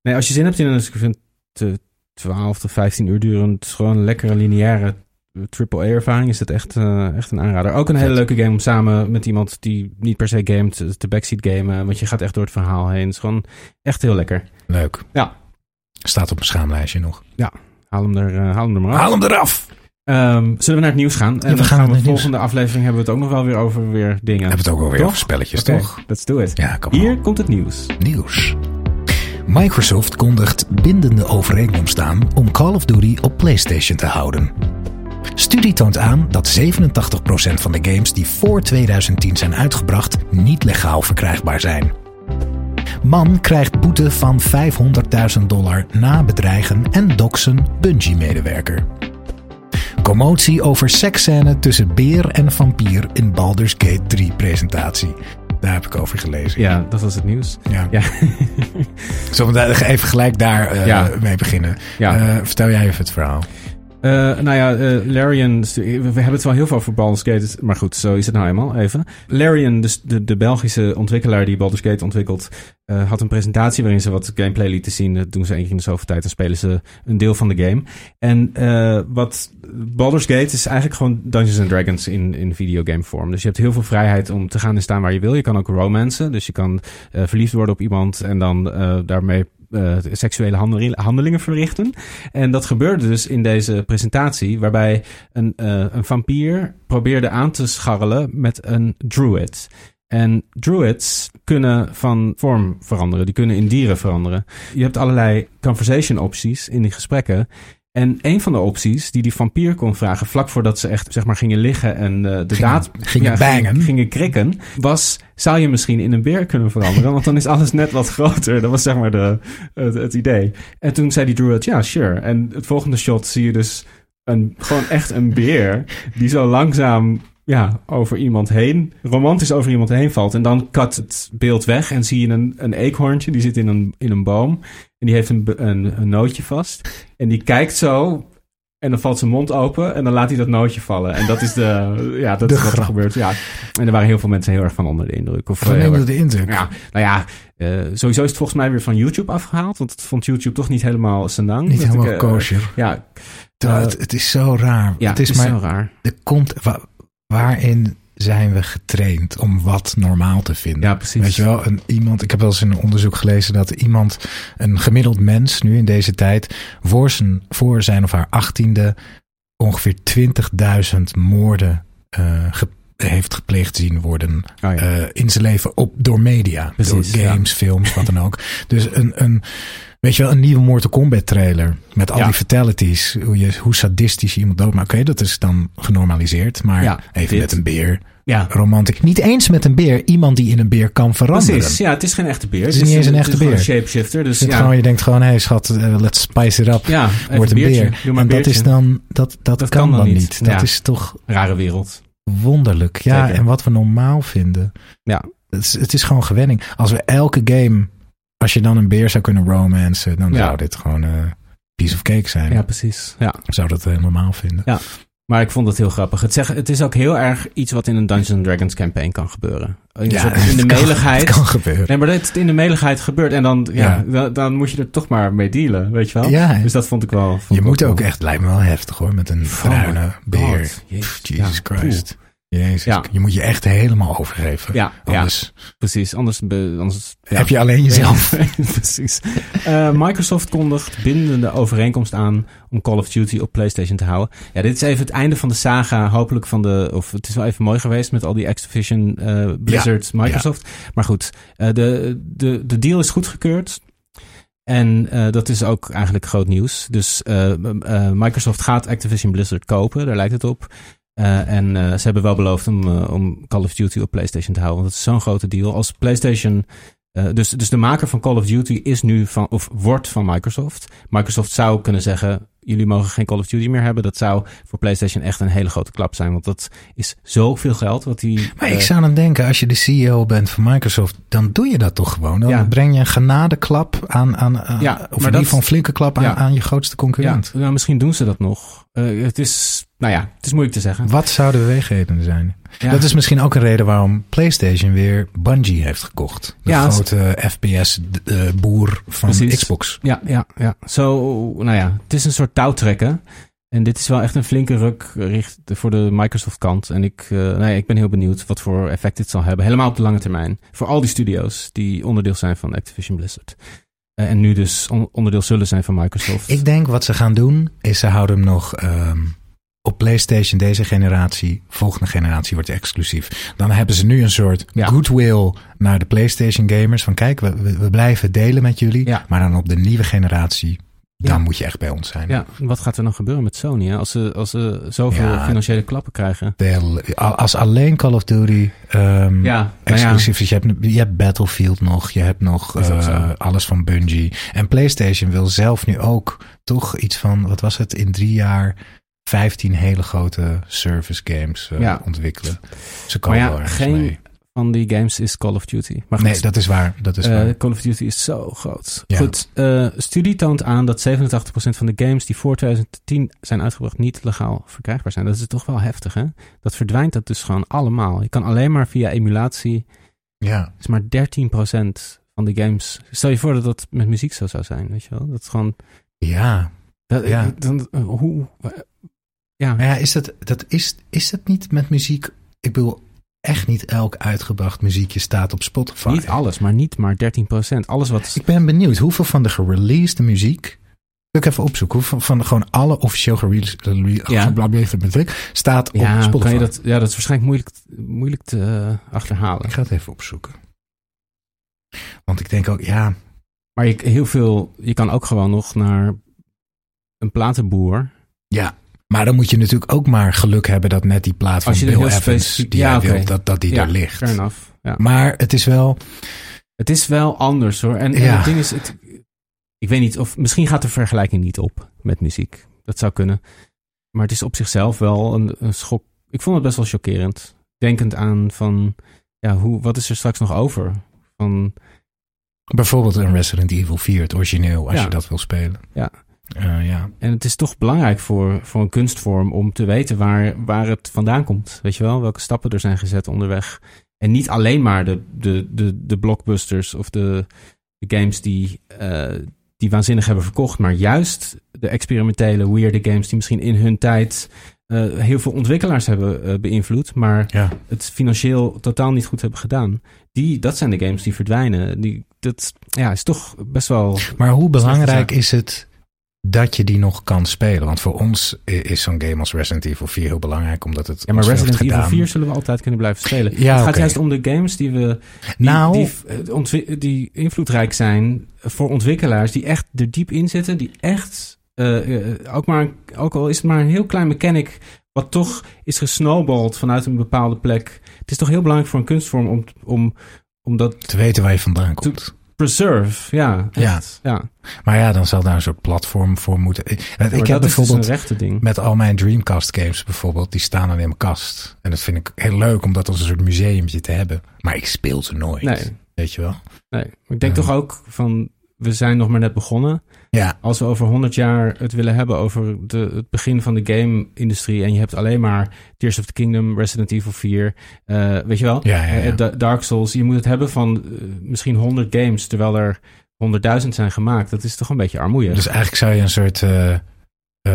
Nee, als je zin hebt in een, ik vind het 12 tot 15 uur durend, gewoon een lekkere lineaire triple-A-ervaring, is het echt, eh, echt een aanrader. Ook een hele leuke game om samen met iemand die niet per se gamet, te backseat gamen, want je gaat echt door het verhaal heen. Het is gewoon echt heel lekker. Leuk. Ja. Staat op mijn schaamlijstje nog. Haal hem er, eh, haal hem er maar af. Haal hem eraf! Ehm, zullen we naar het nieuws gaan? En we gaan we de nieuws. volgende aflevering hebben we het ook nog wel weer over weer dingen. Hebben we het ook alweer Toch? over spelletjes, Oké, toch? Let's do it. Ja, kom Hier op. komt het nieuws. Nieuws. Microsoft kondigt bindende overeenkomst aan om Call of Duty op PlayStation te houden. Studie toont aan dat 87% van de games die voor 2010 zijn uitgebracht niet legaal verkrijgbaar zijn. Man krijgt boete van 500.000 dollar na bedreigen en doxen Bungie-medewerker. Commotie over seksscène tussen beer en vampier in Baldur's Gate 3 presentatie. Daar heb ik over gelezen. Ja, dat was het nieuws. Ja. Ja. Zullen we even gelijk daar eh, Ja. mee beginnen? Ja. Eh, vertel jij even het verhaal. Eh, nou ja, eh, Larian, we hebben het wel heel veel over Baldur's Gate, maar goed, zo is het nou eenmaal even. Larian, dus de, de Belgische ontwikkelaar die Baldur's Gate ontwikkelt, eh, had een presentatie waarin ze wat gameplay lieten zien. Dat doen ze één keer in de zoveel tijd en spelen ze een deel van de game. En wat Baldur's Gate is eigenlijk gewoon Dungeons and Dragons in, in videogame vorm. Dus je hebt heel veel vrijheid om te gaan en staan waar je wil. Je kan ook romancen, dus je kan verliefd worden op iemand en dan daarmee eh, seksuele handel- handelingen verrichten. En dat gebeurde dus in deze presentatie, waarbij een, eh, een vampier probeerde aan te scharrelen met een druid. En druids kunnen van vorm veranderen, die kunnen in dieren veranderen. Je hebt allerlei conversation opties in die gesprekken. En een van de opties die die vampier kon vragen, vlak voordat ze echt zeg maar gingen liggen en eh, de Gingen- daad gingen bangen. Gingen, gingen krikken, was zou je misschien in een beer kunnen veranderen, want dan is alles net wat groter. Dat was zeg maar de, het, het idee. En toen zei die druid, ja, sure. En het volgende shot zie je dus een, gewoon echt een beer die zo langzaam ja, over iemand heen, romantisch over iemand heen valt. En dan cut het beeld weg en zie je een, een eekhoorntje, die zit in een, in een boom. En die heeft een, een, een nootje vast. En die kijkt zo en dan valt zijn mond open en dan laat hij dat nootje vallen. En dat is de, ja, dat De is wat er gebeurt. Ja. En er waren heel veel mensen heel erg van onder de indruk. Of, Van erg- de indruk. ja, nou ja, eh, sowieso is het volgens mij weer van YouTube afgehaald. Want het vond YouTube toch niet helemaal senang. Niet Dat helemaal ik, eh, kosher. Ja, eh, het, het is zo raar. ja, het is maar, zo raar. er komt, wa- waarin zijn we getraind om wat normaal te vinden? Ja, precies. Weet je wel, een, iemand, ik heb wel eens in een onderzoek gelezen dat iemand, een gemiddeld mens nu in deze tijd, voor zijn, voor zijn of haar achttiende ongeveer 20.000 moorden eh, ge- heeft gepleegd zien worden Oh ja. eh, in zijn leven op, door media. Precies, door ja. games, films, wat dan ook. Dus een, een, weet je wel, een nieuwe Mortal Kombat trailer met al Ja. die fatalities, hoe, je, hoe sadistisch iemand doodmaakt. Oké, dat is dan genormaliseerd, maar Ja, even dit. met een beer. ja, Romantisch. Niet eens met een beer, iemand die in een beer kan veranderen. precies. Ja, het is geen echte beer. Het is niet eens een echte beer. een shapeshifter. Dus ja, gewoon, je denkt gewoon, hé hey, schat, eh, let's spice it up. ja Wordt een beer. En dat beertje. is dan, dat, dat, Dat kan, kan dan dan niet. Dat is toch Rare wereld. wonderlijk. Ja, Zeker. en wat we normaal vinden. Ja. Het is, het is gewoon gewenning. Als we elke game, als je dan een beer zou kunnen romancen, dan Ja. zou dit gewoon een piece of cake zijn. Ja, precies. Ja. Ik zou dat heel normaal vinden. Ja. Maar ik vond het heel grappig. Het, zeg, het is ook heel erg iets wat in een Dungeons and Dragons campaign kan gebeuren. In, soort- in de kan- meligheid. Het kan gebeuren. Nee, maar dat in de meligheid gebeurt. En dan, ja, Ja. Dan, dan moet je er toch maar mee dealen, weet je wel? Ja, Dus dat vond ik wel... vond je ik moet ook wel- echt, lijkt me wel heftig hoor, met een bruine beer. Jezus, ja, Christ. Jezus, Ja. je moet je echt helemaal overgeven. Ja, Precies, anders, be- anders ja. heb je alleen jezelf. Precies. Eh, Microsoft kondigt bindende overeenkomst aan om Call of Duty op PlayStation te houden. Ja, dit is even het einde van de saga, hopelijk van de, of het is wel even mooi geweest met al die Activision, eh, Blizzard, Microsoft. Maar goed, eh, de, de, de deal is goedgekeurd. En dat is ook eigenlijk groot nieuws. Dus Microsoft gaat Activision Blizzard kopen, daar lijkt het op. Eh, en eh, ze hebben wel beloofd om, eh, om Call of Duty op PlayStation te houden. Want dat is zo'n grote deal. Als PlayStation. dus, dus de maker van Call of Duty is nu van, of wordt van Microsoft. Microsoft zou kunnen zeggen: jullie mogen geen Call of Duty meer hebben. Dat zou voor PlayStation echt een hele grote klap zijn. Want dat is zoveel geld wat die. Maar ik zou dan denken, als je de CEO bent van Microsoft, dan doe je dat toch gewoon. Dan Ja. breng je een genadeklap aan, aan, aan Ja, of maar in ieder dat- geval een flinke klap aan, Ja. aan je grootste ja, concurrent. nou, misschien doen ze dat nog. Eh, het is. Nou ja, het is moeilijk te zeggen. Wat zouden de beweegredenen zijn? Ja. Dat is misschien ook een reden waarom PlayStation weer Bungie heeft gekocht. De Ja, grote FPS-boer van Precies. Xbox. Ja, ja, ja. Zo, nou ja, het is een soort touwtrekken. En dit is wel echt een flinke ruk richt voor de Microsoft kant. En ik, eh, nee, ik ben heel benieuwd wat voor effect dit zal hebben. Helemaal op de lange termijn. Voor al die studio's die onderdeel zijn van Activision Blizzard. Eh, en nu dus on- onderdeel zullen zijn van Microsoft. Ik denk wat ze gaan doen, is ze houden hem nog ehm, op PlayStation deze generatie. Volgende generatie wordt exclusief. Dan hebben ze nu een soort Ja. goodwill naar de PlayStation gamers. Van kijk, we, we, we blijven delen met jullie. Ja. Maar dan op de nieuwe generatie, dan Ja. moet je echt bij ons zijn. Ja, wat gaat er dan gebeuren met Sony? Hè? Als, ze, als ze zoveel Ja. financiële klappen krijgen. Als alleen Call of Duty ehm, Ja, nou ja. exclusief is. Je hebt, je hebt Battlefield nog, je hebt nog eh, alles van Bungie. En PlayStation wil zelf nu ook toch iets van, wat was het, in drie jaar 15 hele grote service games eh, Ja. ontwikkelen. Ze Maar komen ja, wel ergens geen mee. Van die games is Call of Duty. Maar goed, Nee, dat is waar. Dat is Eh, waar. Call of Duty is zo groot. Ja. Goed, eh, studie toont aan dat 87% van de games die voor 2010 zijn uitgebracht niet legaal verkrijgbaar zijn. Dat is toch wel heftig, hè? Dat verdwijnt dat dus gewoon allemaal. Je kan alleen maar via emulatie, Ja. is maar 13% van de games. Stel je voor dat dat met muziek zo zou zijn, weet je wel? Dat is gewoon... Ja. Dat, Ja. Dan, eh, hoe... eh, ja, Maar ja, is dat, dat, is, is dat niet met muziek? Ik bedoel, echt niet elk uitgebracht muziekje staat op Spotify. niet alles, maar niet maar 13%. Alles wat... Ik ben benieuwd, hoeveel van de gereleased muziek... Wil ik even opzoeken. Hoeveel van gewoon alle officieel gereleased Ja. staat op Ja, Spotify? kan je dat, ja, dat is waarschijnlijk moeilijk, moeilijk te eh, achterhalen. Ik ga het even opzoeken. Want ik denk ook, ja, Maar je, heel veel, je kan ook gewoon nog naar een platenboer. ja. Maar dan moet je natuurlijk ook maar geluk hebben dat net die plaat van Bill Evans, specifiek- die ja, jij oké. wil, dat, dat die Ja, er ligt. Fair enough. Ja. Maar het is wel, Het is wel anders hoor. En, het ding is, het, ik weet niet of misschien gaat de vergelijking niet op met muziek. Dat zou kunnen. Maar het is op zichzelf wel een, een schok. Ik vond het best wel chockerend. Denkend aan van, ja, hoe, wat is er straks nog over? Van, bijvoorbeeld een Resident Evil 4, het origineel, als je dat wil spelen. Ja. Eh, ja. en het is toch belangrijk voor, voor een kunstvorm om te weten waar, waar het vandaan komt. Weet je wel, welke stappen er zijn gezet onderweg. En niet alleen maar de, de, de, de blockbusters of de, de games die, eh, die waanzinnig hebben verkocht. Maar juist de experimentele, weirde games die misschien in hun tijd eh, heel veel ontwikkelaars hebben beïnvloed. Maar ja. het financieel totaal niet goed hebben gedaan. Die, dat zijn de games die verdwijnen. Die, dat ja, is toch best wel... Maar hoe belangrijk is het dat je die nog kan spelen? Want voor ons is zo'n game als Resident Evil 4 heel belangrijk, omdat het Ja, maar Resident Evil gedaan. 4 zullen we altijd kunnen blijven spelen. Ja, het gaat juist om de games die we die, Nou- die, eh, die invloedrijk zijn voor ontwikkelaars die echt er diep in zitten, die echt eh, eh, ook maar ook al is het maar een heel klein mechanic wat toch is gesnowballed vanuit een bepaalde plek. Het is toch heel belangrijk voor een kunstvorm om om om dat Te weten waar je vandaan komt. Preserve, ja, echt, ja. Maar ja, dan zal daar een soort platform voor moeten. Ik, ik Maar heb dus bijvoorbeeld ding. met al mijn Dreamcast games bijvoorbeeld, die staan dan in mijn kast. En dat vind ik heel leuk om dat als een soort museumtje te hebben. Maar ik speel ze nooit. Nee, Weet je wel? nee. Ik denk Ja. toch ook van we zijn nog maar net begonnen. Ja, als we over 100 jaar het willen hebben over de, het begin van de game-industrie. en je hebt alleen maar Tears of the Kingdom, Resident Evil 4. eh, weet je wel? ja, ja. ja. Eh, Da- Dark Souls. Je moet het hebben van eh, misschien 100 games. terwijl er 100.000 zijn gemaakt. Dat is toch een beetje armoeig. Dus eigenlijk zou je een soort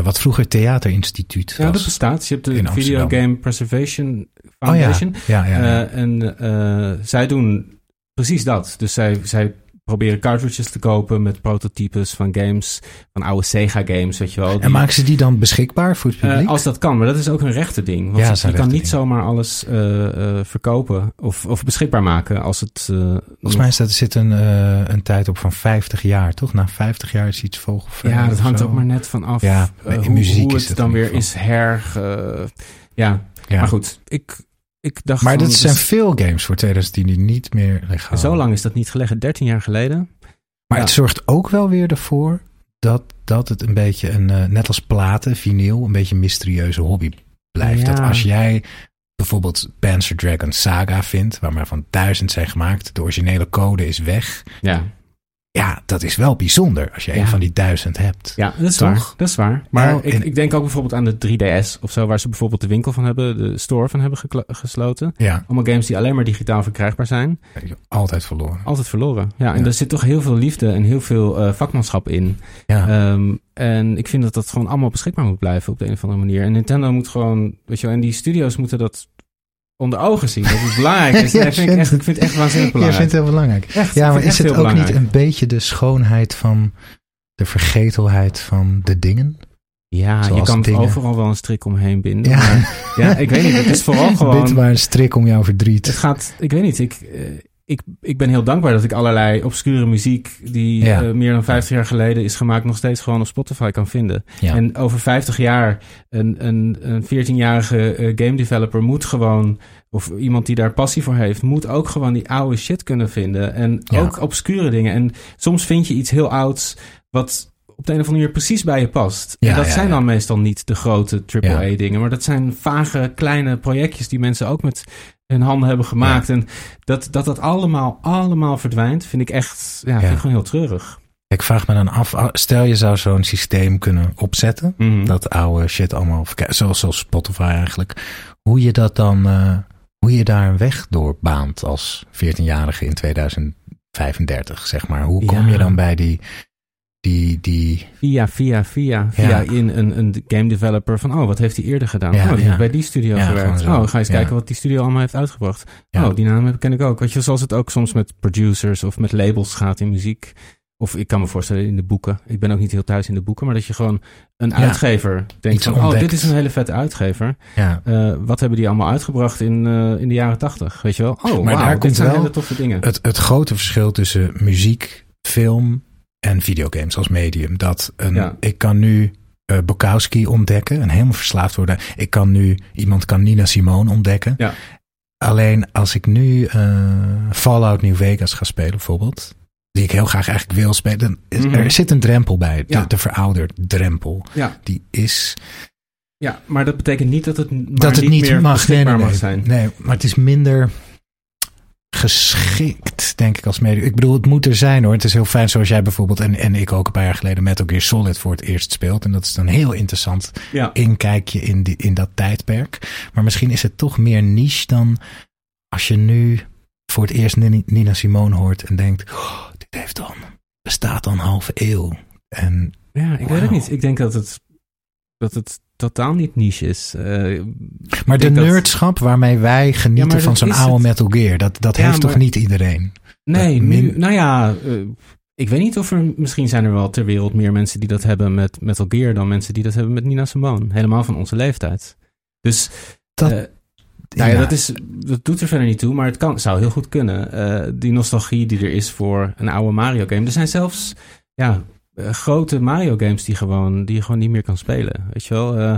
wat vroeger Theaterinstituut Ja, was. dat bestaat. Je hebt de Video. Game Preservation oh ja, Foundation. ja, ja. ja. En zij doen precies dat. Dus zij, zij proberen cartridges te kopen met prototypes van games, van oude Sega games, weet je wel. Die- en maken ze die dan beschikbaar voor het eh, publiek? als dat kan, maar dat is ook een rechte ding. Want Ja, je- is kan niet ding. zomaar alles eh, eh, verkopen of, of beschikbaar maken als het... Volgens mij staat, er zit een, een tijd op van 50 jaar, toch? Na 50 jaar is iets vogelvrij. Ja, dat hangt zo. ook maar net van af Ja, hoe, muziek hoe is het het dan weer is her... ja. Ja. maar goed. Ik, ik dacht Maar dat zijn dus- veel games voor 2010 die niet meer legaal Zo lang is dat niet gelegen, 13 jaar geleden. Maar Ja. het zorgt ook wel weer ervoor dat, dat het een beetje een, eh, net als platen, vinyl, een beetje een mysterieuze hobby blijft. Ja. Dat als jij bijvoorbeeld Panzer Dragon Saga vindt, waar maar van duizend zijn gemaakt, de originele code is weg. Ja, Ja, dat is wel bijzonder als je Ja. een van die duizend hebt. ja dat is Toch? waar. Dat is waar. Maar Nou, ik, en- ik denk ook bijvoorbeeld aan de 3DS of zo, waar ze bijvoorbeeld de winkel van hebben, de store van hebben gesloten. Ja, Allemaal games die alleen maar digitaal verkrijgbaar zijn. altijd verloren. Altijd verloren. Ja, en Ja. er zit toch heel veel liefde en heel veel eh, vakmanschap in. Ja. Ehm, en ik vind dat dat gewoon allemaal beschikbaar moet blijven op de een of andere manier. En Nintendo moet gewoon, weet je wel, en die studio's moeten dat onder ogen zien. Dat belangrijk is. Ja, Dat vind ik, echt, ik vind het echt waanzinnig belangrijk. vindt het heel belangrijk. Echt, Ja, maar is het ook niet belangrijk. een beetje de schoonheid van de vergetelheid van de dingen? Ja, je kan dingen. overal wel een strik omheen binden. Ja. Maar, ja, ik weet niet. Het is vooral Bind gewoon... maar een strik om jouw verdriet. Het gaat... Ik weet niet. Ik, eh, ik, ik ben heel dankbaar dat ik allerlei obscure muziek... die Ja. eh, meer dan 50 jaar geleden is gemaakt... nog steeds gewoon op Spotify kan vinden. Ja. En over 50 jaar... een, een, een 14-jarige eh, game developer moet gewoon... of iemand die daar passie voor heeft... moet ook gewoon die oude shit kunnen vinden. En Ja. ook obscure dingen. En soms vind je iets heel ouds... wat op de een of andere manier precies bij je past. Ja, en dat ja, zijn ja. dan meestal niet de grote AAA Ja. dingen. Maar dat zijn vage kleine projectjes die mensen ook met hun handen hebben gemaakt. En dat, dat dat allemaal, allemaal verdwijnt, vind ik echt, ja, vind ik gewoon heel treurig. Ik vraag me dan af, ah, stel je zou zo'n systeem kunnen opzetten, Mhm. dat oude shit allemaal, zoals, zoals Spotify eigenlijk, hoe je dat dan, eh, hoe je daar een weg door baant als 14-jarige in 2035, zeg maar. Hoe kom Ja. je dan bij die, die, die, Via, via, via, via Ja. in een, een game developer van, oh, wat heeft hij eerder gedaan? Ja, oh, die ja. heeft bij die studio gewerkt. Oh, ga eens kijken wat die studio allemaal heeft uitgebracht. Oh, die naam ken ik ook. Weet je, zoals het ook soms met producers of met labels gaat in muziek. Of ik kan me voorstellen in de boeken. Ik ben ook niet heel thuis in de boeken, maar dat je gewoon een uitgever denkt van, oh, dit is een hele vette uitgever. ja. Eh, wat hebben die allemaal uitgebracht in, eh, in de jaren tachtig? Weet je wel? Oh, Maar daar komt zijn wel hele toffe dingen. Het, het grote verschil tussen muziek, film en videogames als medium. Dat een, Ja. ik kan nu eh Bukowski ontdekken en helemaal verslaafd worden. Ik kan nu, iemand kan Nina Simone ontdekken. Ja. Alleen als ik nu eh, Fallout New Vegas ga spelen bijvoorbeeld, die ik heel graag eigenlijk wil spelen, Mhm. er zit een drempel bij. De, Ja. de verouderd drempel. Ja. Die is ja, maar dat betekent niet dat het, dat het niet, meer mag, nee, beschikbaar nee, mag nee. zijn. Nee, maar het is minder geschikt, denk ik, als medium. Ik bedoel, het moet er zijn hoor. Het is heel fijn zoals jij bijvoorbeeld en, en ik ook een paar jaar geleden Metal Gear Solid voor het eerst speelt. En dat is dan heel interessant Ja. inkijkje in, die, in dat tijdperk. Maar misschien is het toch meer niche dan als je nu voor het eerst Nina Simone hoort en denkt, oh, dit heeft dan, bestaat dan een halve eeuw. En Ja, ik weet het niet. Ik denk dat het, dat het totaal niet niche is. Eh, maar de dat- nerdschap waarmee wij genieten van zo'n oude. Metal Gear, dat, dat Ja, heeft toch niet iedereen? nee, nu, nou ja, eh, ik weet niet of er, misschien zijn er wel ter wereld meer mensen die dat hebben met Metal Gear dan mensen die dat hebben met Nina Simone. Helemaal van onze leeftijd. Dus, Dat- eh, nou ja, dat, is, dat doet er verder niet toe, maar het kan, zou heel goed kunnen. Die nostalgie die er is voor een oude Mario game. Er zijn zelfs, ja, grote Mario games die, gewoon, die je gewoon niet meer kan spelen. Weet je wel? Eh,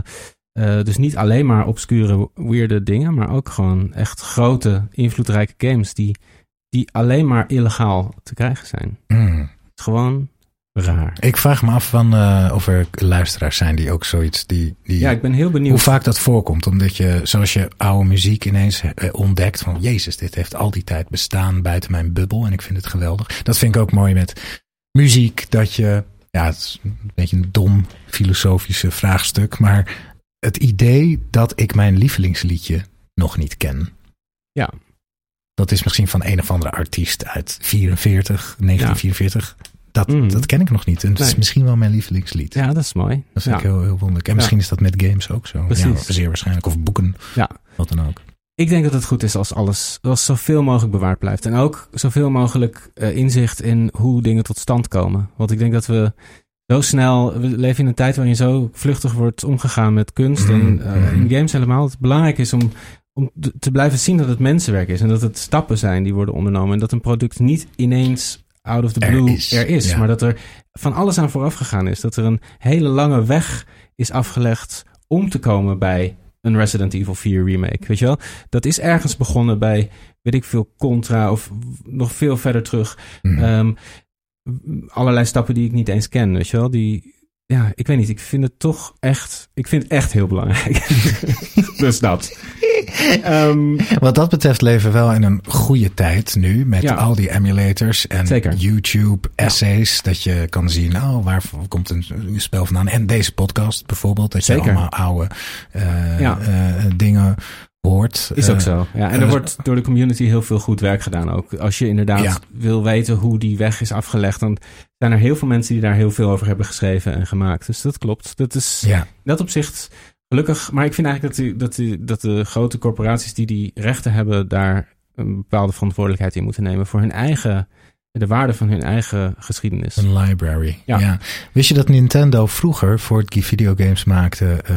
eh, dus niet alleen maar obscure, weirde dingen, maar ook gewoon echt grote, invloedrijke games die, die alleen maar illegaal te krijgen zijn. Het is gewoon raar. Ik vraag me af van, eh, of er luisteraars zijn die ook zoiets, die, die Ja, ik ben heel benieuwd. hoe vaak dat voorkomt. Omdat je, zoals je oude muziek ineens eh, ontdekt van, jezus, dit heeft al die tijd bestaan buiten mijn bubbel en ik vind het geweldig. Dat vind ik ook mooi met muziek, dat je, ja, het is een beetje een dom filosofische vraagstuk, maar het idee dat ik mijn lievelingsliedje nog niet ken. Ja. Dat is misschien van een of andere artiest uit 44, 1944. Dat, Mm. dat ken ik nog niet. En het is misschien wel mijn lievelingslied. Ja, dat is mooi. Dat vind ja. ik heel, heel wonderlijk. En misschien is dat met games ook zo. Precies. Ja, zeer waarschijnlijk. Of boeken, Ja. wat dan ook. Ik denk dat het goed is als alles als zoveel mogelijk bewaard blijft. En ook zoveel mogelijk eh, inzicht in hoe dingen tot stand komen. Want ik denk dat we zo snel... We leven in een tijd waarin zo vluchtig wordt omgegaan met kunst. En eh, Mhm. in games helemaal. Het belangrijk is om, om te blijven zien dat het mensenwerk is. En dat het stappen zijn die worden ondernomen. En dat een product niet ineens out of the Er blue is, er is. ja. Maar dat er van alles aan vooraf gegaan is. Dat er een hele lange weg is afgelegd om te komen bij een Resident Evil 4 remake. Weet je wel? Dat is ergens begonnen bij, weet ik veel, Contra of nog veel verder terug. Mm. Ehm, allerlei stappen die ik niet eens ken, weet je wel? Die, ja, ik weet niet. Ik vind het toch echt, ik vind het echt heel belangrijk. dus dat. Ehm, Wat dat betreft leven we wel in een goede tijd nu. Met Ja. al die emulators en Zeker. YouTube essays. Dat je kan zien, oh, waar komt een, spel vandaan? En deze podcast bijvoorbeeld. Dat je Zeker. allemaal oude eh, Ja. eh, dingen hoort. Is ook Eh, zo. Ja, en er eh, wordt door de community heel veel goed werk gedaan ook. Als je inderdaad Ja. wil weten hoe die weg is afgelegd, dan zijn er heel veel mensen die daar heel veel over hebben geschreven en gemaakt. Dus dat klopt. Dat is Ja, dat opzicht gelukkig. Maar ik vind eigenlijk dat, die, dat, die, dat de grote corporaties die die rechten hebben, daar een bepaalde verantwoordelijkheid in moeten nemen voor hun eigen, de waarde van hun eigen geschiedenis. een library. Ja. Ja. Wist je dat Nintendo vroeger, voor het die videogames maakte, eh,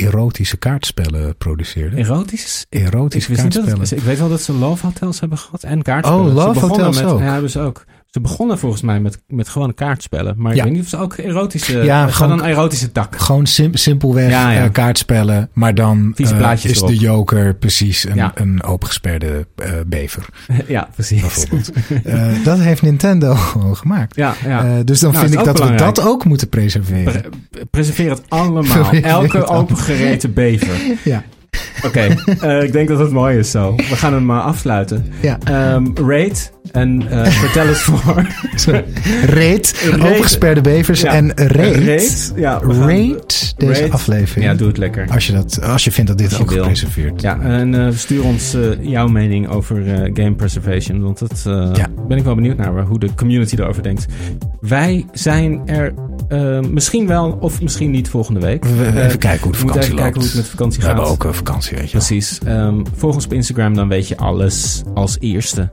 erotische kaartspellen produceerde? Erotisch? Erotische ik, dat kaartspellen. ik weet wel dat ze love hotels hebben gehad en kaartspellen. Oh, love hotels met, ook. Ja, hebben ze ook. Ze begonnen volgens mij met, met gewone kaartspellen. Maar ik Ja. weet niet of ze ook erotische... Ja, gewoon- gewoon een erotische tak. Gewoon sim- simpelweg Ja, ja. eh, kaartspellen, maar dan eh, is erop. de joker precies een, een opengesperde eh, bever, ja, precies. bijvoorbeeld. Dat heeft Nintendo gewoon gemaakt. Ja, ja. Dus dan Nou, vind ik dat we dat ook moeten preserveren. Pre- preserveer het allemaal. Elke opengereten bever. Ja. Oké, eh, ik denk dat het mooi is zo. We gaan hem maar afsluiten. Ja. Ehm rate en eh, vertel het voor. Reet. opengesperde bevers Ja. en reet. Rate, ja, we Rate deze Rate. aflevering. Ja, doe het lekker. Als je, dat, als je vindt dat dit ook gepreserveerd Ja, en eh, stuur ons eh, jouw mening over eh, game preservation. Want dat eh, Ja. ben ik wel benieuwd naar hoe de community erover denkt. Wij zijn er eh, misschien wel of misschien niet volgende week. We- we Eh, even kijken hoe de we moeten vakantie even kijken hoe het loopt. met vakantie We gaat. hebben ook een vakantie, weet je wel. Precies. Ehm, volg ons op Instagram, dan weet je alles als eerste.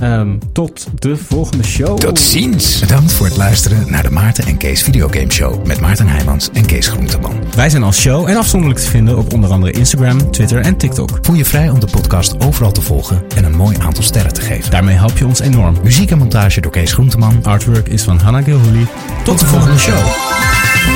Ehm, tot de volgende show. Tot ziens. Bedankt voor het luisteren naar de Maarten en Kees Videogame Show met Maarten Heijmans en Kees Groenteman. Wij zijn als show en afzonderlijk te vinden op onder andere Instagram, Twitter en TikTok. Voel je vrij om de podcast overal te volgen en een mooi aantal sterren te geven. Daarmee help je ons enorm. Muziek en montage door Kees Groenteman. Artwork is van Hanna Gilhuli. Tot de volgende show.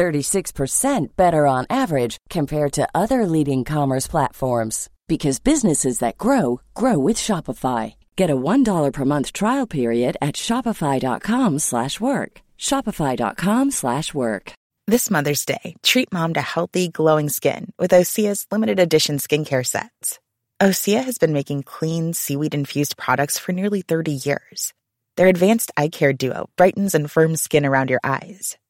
36% better on average compared to other leading commerce platforms because businesses that grow grow with Shopify. Get a $1 per month trial period at shopify.com/work. shopify.com/work. This Mother's Day, treat mom to healthy, glowing skin with Osea's limited edition skincare sets. Osea has been making clean, seaweed infused products for nearly 30 years. Their advanced eye care duo brightens and firms skin around your eyes,